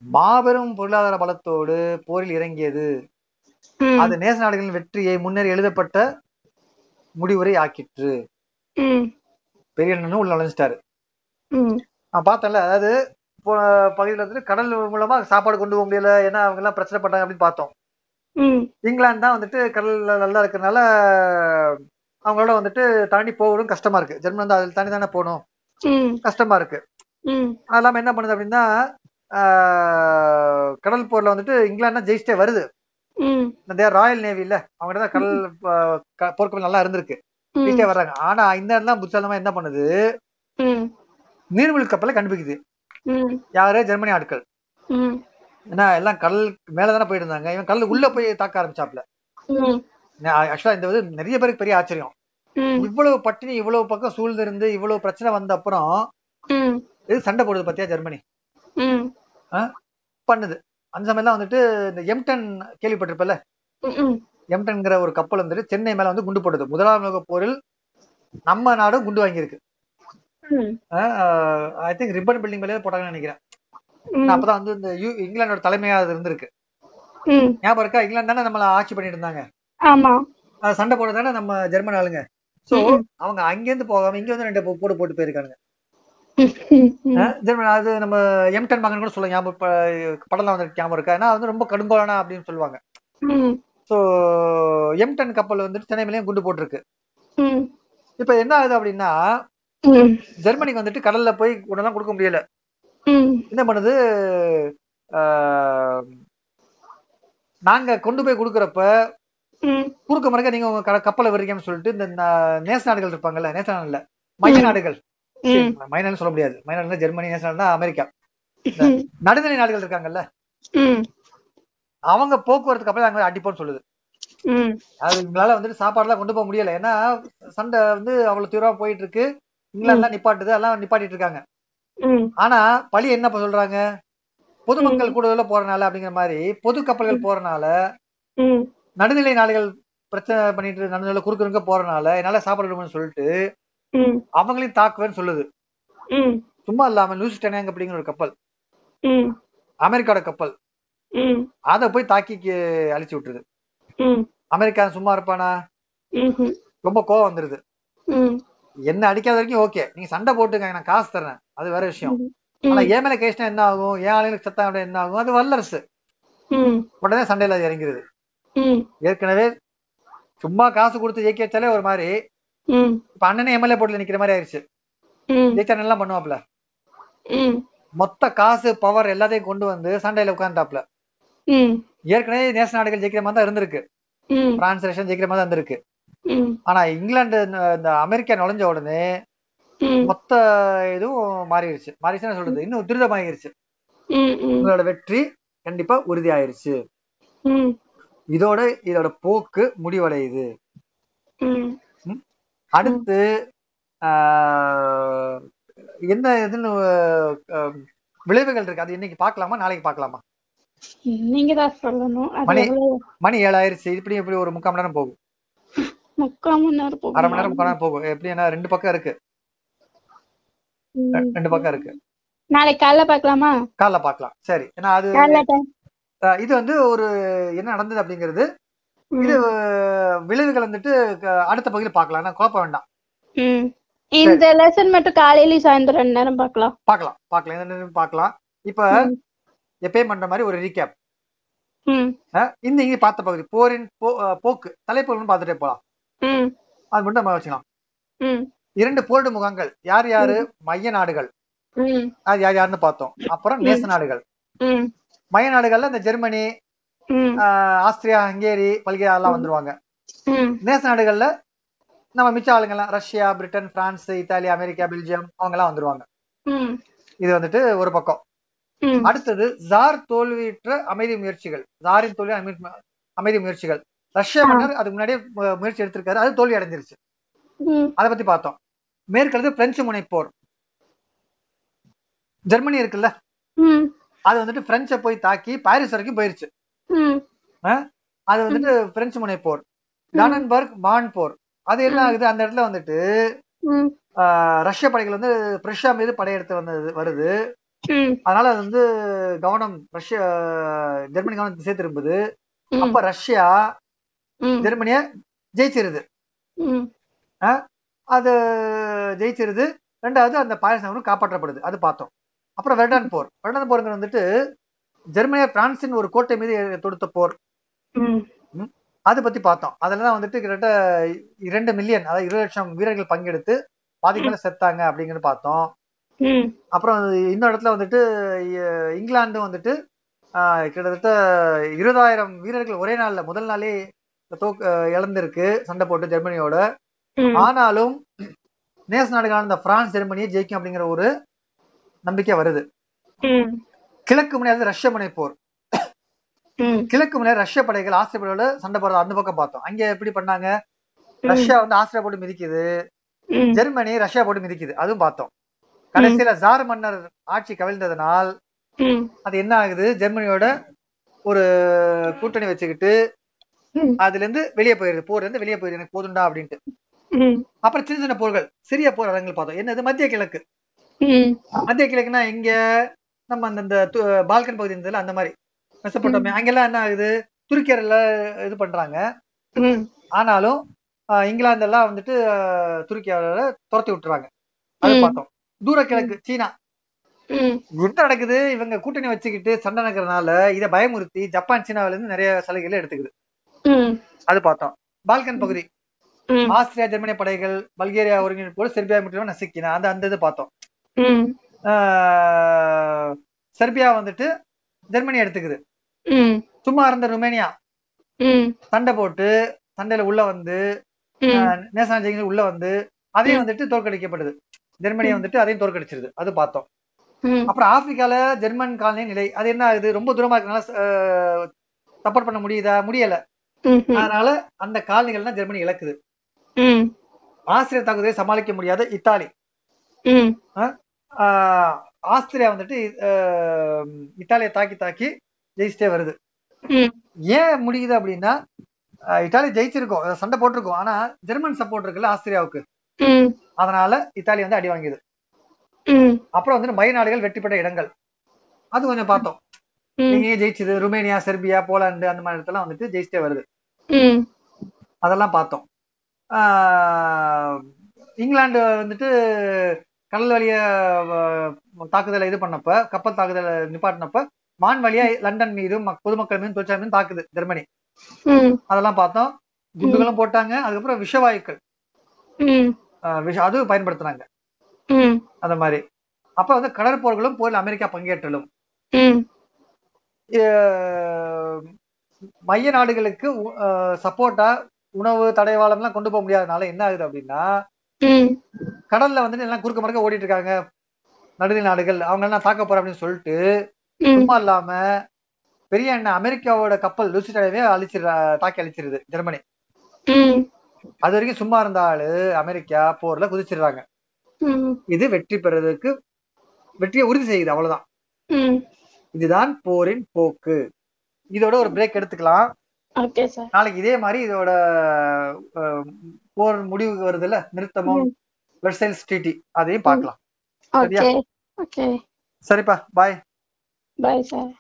மாபெரும் பொருளாதார பலத்தோடு போரில் இறங்கியது. அது நேச நாடுகளின் வெற்றியை முன்னர் எழுதப்பட்ட முடிவுரை ஆக்கிற்று. பெரிய அண்ணனும் உள்ள நுழைஞ்சிட்டாரு. நான் பார்த்தேன்ல அதாவது பகுதியில் வந்துட்டு கடல் மூலமா சாப்பாடு கொண்டு போக முடியல ஏன்னா அவங்க எல்லாம் பிரச்சனை பண்ணாங்க அப்படின்னு பார்த்தோம். இங்கிலாந்து தான் வந்துட்டு கடல்ல நல்லா இருக்கிறதுனால அவங்களோட வந்துட்டு தாண்டி போகணும் கஷ்டமா இருக்கு ஜெர்மன் வந்து அதில் தாண்டி தானே போகணும். கஷ்டமா இருக்கு ம். அது இல்லாம என்ன பண்ணுது அப்படின்னா கடல் போர்ல வந்துட்டு இங்கிலாந்து ஜெயிச்சிட்டே வருது. இந்த ராயல் நேவி இல்ல அவங்க தான் கடல் போர்க்கப்பல் நல்லா இருந்திருக்கு. ஜெயிச்சிட்டே வர்றாங்க ஆனா இந்த இடத்துல புத்தாலமா என்ன பண்ணுது. நீர்மூழ்கி கப்பலை கண்டுபிடிக்குது. யாரு ஜெர்மனி ஆட்கள். ஏன்னா எல்லாம் கடல் மேலதானே போயிட்டு இருந்தாங்க இவன் கடல் உள்ள போய் தாக்க ஆரம்பிச்சாப்ல. ஆக்சுவலா இந்த வந்து நிறைய பேருக்கு பெரிய ஆச்சரியம். இவ்வளவு பட்டினி இவ்வளவு பக்கம் சூழ்ந்து இருந்து இவ்வளவு பிரச்சனை வந்த அப்புறம். இது சண்டை போடுது பாத்தியா ஜெர்மனி. பண்ணுது அந்த சமயம் வந்துட்டு இந்த எம்டன் கேள்விப்பட்டிருப்பல. எம்டன்ங்கிற ஒரு கப்பல் வந்துட்டு சென்னை மேல வந்து குண்டு போட்டது முதலாம் உலக போரில் நம்ம நாடும் குண்டு வாங்கியிருக்கு. ஐ திங்க் ரிப்பன் பில்டிங் மேலே போட்டாங்கன்னு நினைக்கிறேன். அப்பதான் வந்து இந்த யூ- இங்கிலாந்தோட தலைமையா அது இருந்திருக்கு. ஞாபகம் இருக்கா இங்கிலாந்து தானே நம்மள ஆட்சி பண்ணிட்டு இருந்தாங்க சண்டை போட தானே நம்ம ஜெர்மன் ஆளுங்க சோ. அவங்க அங்கேருந்து போகாம இங்க வந்து ரெண்டு போட்டு. அஹ் ஜெர்மன் அது நம்ம எம்டன் மகன் கூட சொல்ல ஞாபகம் படம்லாம் வந்து ஞாபகம் இருக்கா ஏன்னா வந்து ரொம்ப கடுங்கோலானா அப்படின்னு சொல்லுவாங்க. சோ எம்டன் கப்பல் வந்துட்டு சென்னை மேலேயும் குண்டு போட்டிருக்கு. இப்ப என்ன ஆகுது அப்படின்னா. ஜெர்மனிக்கு வந்துட்டு கடல்ல போய் உடனே கொடுக்க முடியல. என்ன பண்ணுது நாங்க கொண்டு போய் கொடுக்கறப்ப. குறுக்க மறக்க நீங்க உங்க கப்பலை விடுறீங்கன்னு சொல்லிட்டு இந்த நேச நாடுகள் இருப்பாங்கல்ல நேச நாடுல மைய. நாடுகள் ம். மைனான்னு சொல்ல முடியாது மைனாடுனா ஜெர்மனி நேச நாடுனா அமெரிக்கா. நடுநிலை நாடுகள் இருக்காங்கல்ல. அவங்க போக்குவரத்து கப்பலை அங்க அடிப்போம்னு சொல்லுது. அது இவங்களால வந்துட்டு சாப்பாடுலாம் கொண்டு போக முடியல ஏன்னா சண்டை வந்து அவ்வளவு தீவிரமா போயிட்டு இருக்கு இங்கிலாந்துலாம் நிப்பாட்டுது எல்லாம் நிப்பாட்டிட்டு இருக்காங்க. ஆனா பழி என்ன சொல்றாங்க பொதுமக்கள் கூடுதல போறனால அப்படிங்கிற மாதிரி பொது கப்பல்கள் போறனால. நடுநிலை நாடுகள் பிரச்சனை பண்ணிட்டு நடுநிலை குறுக்குறுக்க போறனால என்னால சாப்பாடு சொல்லிட்டு. அவங்களையும் தாக்குவேன்னு சொல்லுது. சும்மா இல்லாம லூசிட்டனாங்க அப்படிங்கிற ஒரு கப்பல். அமெரிக்காவோட கப்பல். அதை போய் தாக்கி அழிச்சு விட்டுருது. அமெரிக்கா சும்மா இருப்பானா. ரொம்ப கோவம் வந்துருது. என்ன அடிக்காத வரைக்கும் ஓகே நீங்க சண்டை போட்டுக்காங்க நான் காசு தரேன் அது வேற விஷயம் ஆனா. ஏன் மேல கேஸ்னா என்ன ஆகும் ஏன் ஆளுங்களுக்கு சத்தம் அப்படின்னா என்ன ஆகும் அது வல்லரசு. உடனே சண்டையில அது இறங்கிருது. ஏற்கனவே சும்மா காசு கொடுத்து ஜெயிக்க வச்சாலே ஒரு மாதிரி. இப்ப அண்ணனே எம்எல்ஏ போட்டுல நிக்கிற மாதிரி ஆயிருச்சு. ம். ஜெயிச்சா நல்லா பண்ணுவாப்ல. மொத்த காசு பவர் எல்லாத்தையும் கொண்டு வந்து சண்டையில உட்கார்ந்தாப்ல. ஏற்கனவே நேச நாடுகள் ஜெயிக்கிற மாதிரி தான் இருந்திருக்கு. பிரான்ஸ் ரஷ்யா ஜெயிக்கிற மாதிரி தான் இருந்திருக்கு. ஆனா இங்கிலாந்து இந்த- அமெரிக்கா நுழைஞ்ச உடனே மொத்த இதுவும் மாறிடுச்சு மாறிடுச்சுன்னு சொல்றது? இன்னும் துரிதமாகிருச்சு. உங்களோட வெற்றி கண்டிப்பா உறுதி ஆயிருச்சு இதோட இதோட போக்கு முடிவடையுது. அடுத்து என்ன இதுன்னு விளைவுகள் இருக்கு. அது இன்னைக்கு பார்க்கலாமா? நாளைக்கு பார்க்கலாமா? நீங்க தான் சொல்லணும். மணி. மணி ஏழாயிருச்சு. இப்படி இப்படி ஒரு முக்கால் மணி நேரம் போகும். முக்கால் மணி நேரம் போகும்? அரை மணி நேரம் முக்கால் நேரம் போகும். எப்படி என்ன ரெண்டு பக்கம் இருக்கு. ரெண்டு பக்கம் இருக்கு. நாளைக்கு காலைல பார்க்கலாமா? காலைல பார்க்கலாம். சரி. ஏன்னா அது இது வந்து ஒரு என்ன நடந்தது அப்படிங்கிறது இது விளைவுகள் வந்துட்டு க- அடுத்த பகுதியில் பார்க்கலாம். ஏன்னா குழப்பம் வேண்டாம். இந்த லெசன் மட்டும் காலையிலயும் சாயந்தரம் நேரம் பார்க்கலாம். பார்க்கலாம். பார்க்கலாம். எந்த நேரமும் பார்க்கலாம். இப்ப. எப்பயும் பண்ற மாதிரி ஒரு ரீகேப் இந்த இங்க பார்த்த பகுதி போரின் போக்கு. தலைப்புகள்னு பார்த்துட்டே போலாம். அது மட்டும் நம்ம வச்சுக்கலாம். இரண்டு போரிடு முகாம்கள் யார் யாரு? மைய நாடுகள். அது யார் யாருன்னு பார்த்தோம். அப்புறம் நேச நாடுகள். மைய நாடுகள்ல இந்த ஜெர்மனி ஆஸ்திரியா ஹங்கேரி பல்கேரியா எல்லாம் வந்துருவாங்க. நேச நாடுகள்ல நம்ம மிச்ச ஆளுங்கெல்லாம் Russia Britain France Italy America Belgium அவங்க எல்லாம் வந்துருவாங்க இது வந்துட்டு ஒரு பக்கம். அடுத்தது ஜார் தோல்வியுற்ற அமைதி முயற்சிகள். ஜாரின் தோல்வி அமை- அமைதி முயற்சிகள். ரஷ்ய மன்னர் அதுக்கு முன்னாடியே முயற்சி எடுத்திருக்காரு. அது தோல்வி அடைஞ்சிருச்சு. அதை பத்தி பார்த்தோம். மேற்கடுத்து பிரெஞ்சு முனைப்போர். ஜெர்மனி இருக்குல்ல? அது வந்துட்டு பிரெஞ்சை போய் தாக்கி பாரிஸ் வரைக்கும் போயிருச்சு. அது வந்துட்டு பிரெஞ்சு முனைப்போர் டானன்பர்க் பான் போர். அது என்ன ஆகுது? அந்த இடத்துல வந்துட்டு ரஷ்ய படைகள் வந்து பிரஷ்யா மீது படையெடுத்து வந்தது வருது. அதனால அது வந்து கவனம் ரஷ்ய ஜெர்மனி கவனம் திசை திரும்புது. அப்ப ரஷ்யா ஜெர்மனிய ஜெயிச்சிருது. அது ஜெயிச்சிருது. ரெண்டாவது அந்த பாயச நகரம் காப்பாற்றப்படுது. அது பார்த்தோம். அப்புறம் வெர்டன் போர். வெர்டன் போருங்கிறது வந்துட்டு ஜெர்மனிய பிரான்சின் ஒரு கோட்டை மீது தொடுத்த போர். அதை பத்தி பார்த்தோம். அதுல தான் வந்துட்டு கிட்டத்தட்ட இரண்டு மில்லியன் அதாவது இருபது லட்சம் வீரர்கள் பங்கெடுத்து பாதிக்கு மேல செத்தாங்க அப்படிங்கிறது பார்த்தோம். அப்புறம் இன்னொரு இடத்துல வந்துட்டு இங்கிலாந்து வந்துட்டு ஆஹ், கிட்டத்தட்ட இருபதாயிரம் வீரர்கள் ஒரே நாள்ல முதல் நாளே தோக்கு இழந்திருக்கு சண்டை போட்டு ஜெர்மனியோட. ஆனாலும் நேச நாடுகளான இந்த பிரான்ஸ் ஜெர்மனியை ஜெயிக்கும் அப்படிங்கிற ஒரு நம்பிக்கை வருது. கிழக்கு முனையாவது ரஷ்ய முனை போர். கிழக்கு முனைய ரஷ்ய படைகள் ஆஸ்திரிய படையோட சண்டை போடுறது அந்த பக்கம் பார்த்தோம். அங்க எப்படி பண்ணாங்க? ரஷ்யா வந்து ஆஸ்திரியா போட்டு மிதிக்குது. ஜெர்மனி ரஷ்யா போட்டு மிதிக்குது. அதுவும் பார்த்தோம். கடைசியில ஜார் மன்னர் ஆட்சி கவிழ்ந்ததுனால் அது என்ன ஆகுது? ஜெர்மனியோட ஒரு கூட்டணி வச்சுக்கிட்டு அதுல இருந்து வெளியே போயிருது. போர்ல இருந்து வெளியே போயிருது. எனக்கு போதுண்டா அப்படின்ட்டு. அப்புறம் சின்ன சின்ன போர்கள் சிறிய போர் அரங்குகள் பார்த்தோம். என்னது? மத்திய கிழக்கு. மத்திய கிழக்குனா இங்க நம்ம அந்த பால்கன் பகுதி இருந்ததுல அந்த மாதிரி மெசப்பட்டோமே அங்கெல்லாம் என்ன ஆகுது? துருக்கியர்ல இது பண்றாங்க. ஆனாலும் இங்கிலாந்து எல்லாம் வந்துட்டு துருக்கியால துரத்தி விட்டுறாங்க. அது. பார்த்தோம். தூர கிழக்கு சீனா. யுத்தம் நடக்குது? இவங்க கூட்டணி வச்சுக்கிட்டு சண்டை நடக்கிறதுனால இதை பயமுறுத்தி ஜப்பான் சீனாவில இருந்து நிறைய சலுகைகளை எடுத்துக்குது. அது பார்த்தோம். பால்கன் பகுதி. ஆஸ்திரியா ஜெர்மனி படைகள் பல்கேரியா ஒருங்கிணைப்போடு செர்பியா மட்டும் நசுக்கினா. அந்த அந்த இது பார்த்தோம். செர்பியா வந்துட்டு ஜெர்மனி எடுத்துக்குது. சும்மா இருந்த ருமேனியா. சண்டை போட்டு சண்டையில உள்ள வந்து ஜெயிங்க உள்ள வந்து அதையும் வந்துட்டு தோற்கடிக்கப்படுது. ஜெர்மனியை வந்துட்டு அதையும் தோற்கடிச்சிருது. அது பார்த்தோம். அப்புறம் ஆப்பிரிக்கால ஜெர்மன் காலனி நிலை அது என்ன ஆகுது? ரொம்ப தூரமா இருக்கனால சப்போர்ட் பண்ண முடியுதா? முடியல. அதனால அந்த காலனிகள்லாம் ஜெர்மனி இழக்குது. ஆஸ்திரிய தாக்குதலை சமாளிக்க முடியாத இத்தாலி. ஆஸ்திரியா வந்துட்டு இத்தாலியை தாக்கி தாக்கி ஜெயிச்சிட்டே வருது. ஏன் முடியுது அப்படின்னா இத்தாலி ஜெயிச்சிருக்கோம். சண்டை போட்டிருக்கோம். ஆனா ஜெர்மன் சப்போர்ட் இருக்குல்ல ஆஸ்திரியாவுக்கு. அதனால இத்தாலி வந்து அடி வாங்கியது அப்புறம் வந்து மைய நாடுகள் வெற்றி பெற்ற இடங்கள். அது கொஞ்சம் பார்த்தோம். நீங்க ஜெயிச்சது ருமேனியா செர்பியா போலாந்து அந்த மாதிரி இடத்துல வந்துட்டு ஜெயிச்சிட்டே வருது. அதெல்லாம் பார்த்தோம். ஆஹ் இங்கிலாந்து வந்துட்டு கடல் வழிய தாக்குதலை இது பண்ணப்ப கப்பல் தாக்குதலை நிப்பாட்டினப்ப வான் வழியா லண்டன் மீதும் மக்- பொதுமக்கள் மீதும் தொழிற்சாலை மீதும் தாக்குது ஜெர்மனி. அதெல்லாம் பார்த்தோம். குண்டுகளும் போட்டாங்க. அதுக்கப்புறம் விஷவாயுக்கள். விஷ அது பயன்படுத்துனாங்க. அந்த மாதிரி. அப்ப வந்து கடற்போர்களும் போரில் அமெரிக்கா பங்கேற்றலும். மைய நாடுகளுக்கு சப்போர்ட்டா உணவு தடைவாளம் எல்லாம் கொண்டு போக முடியாதனால என்ன ஆகுது அப்படின்னா கடல்ல வந்துட்டு எல்லாம் குறுக்க மறுக்க ஓடிட்டு இருக்காங்க நடுநிலை நாடுகள். அவங்க எல்லாம் தாக்க போற அப்படின்னு சொல்லிட்டு சும்மா இல்லாம பெரிய அண்ணன் அமெரிக்காவோட கப்பல் லூசிடாவே அழிச்சிரு தாக்கி அழிச்சிருது ஜெர்மனி. அது வரைக்கும் சும்மா இருந்த ஆளு அமெரிக்கா போர்ல குதிச்சிடுறாங்க. இது வெற்றி பெறதுக்கு வெற்றியை உறுதி செய்யுது அவ்வளவுதான். இதுதான் போரின் போக்கு. இதோட ஒரு பிரேக் எடுத்துக்கலாம். நாளைக்கு இதே மாதிரி இதோட போர் முடிவுக்கு வருதுல்ல? நிறுத்தமும் வெர்சைல்ஸ் ட்ரீட்டி அதையும் பார்க்கலாம். சரியா? சரிப்பா. பாய். Bye sir.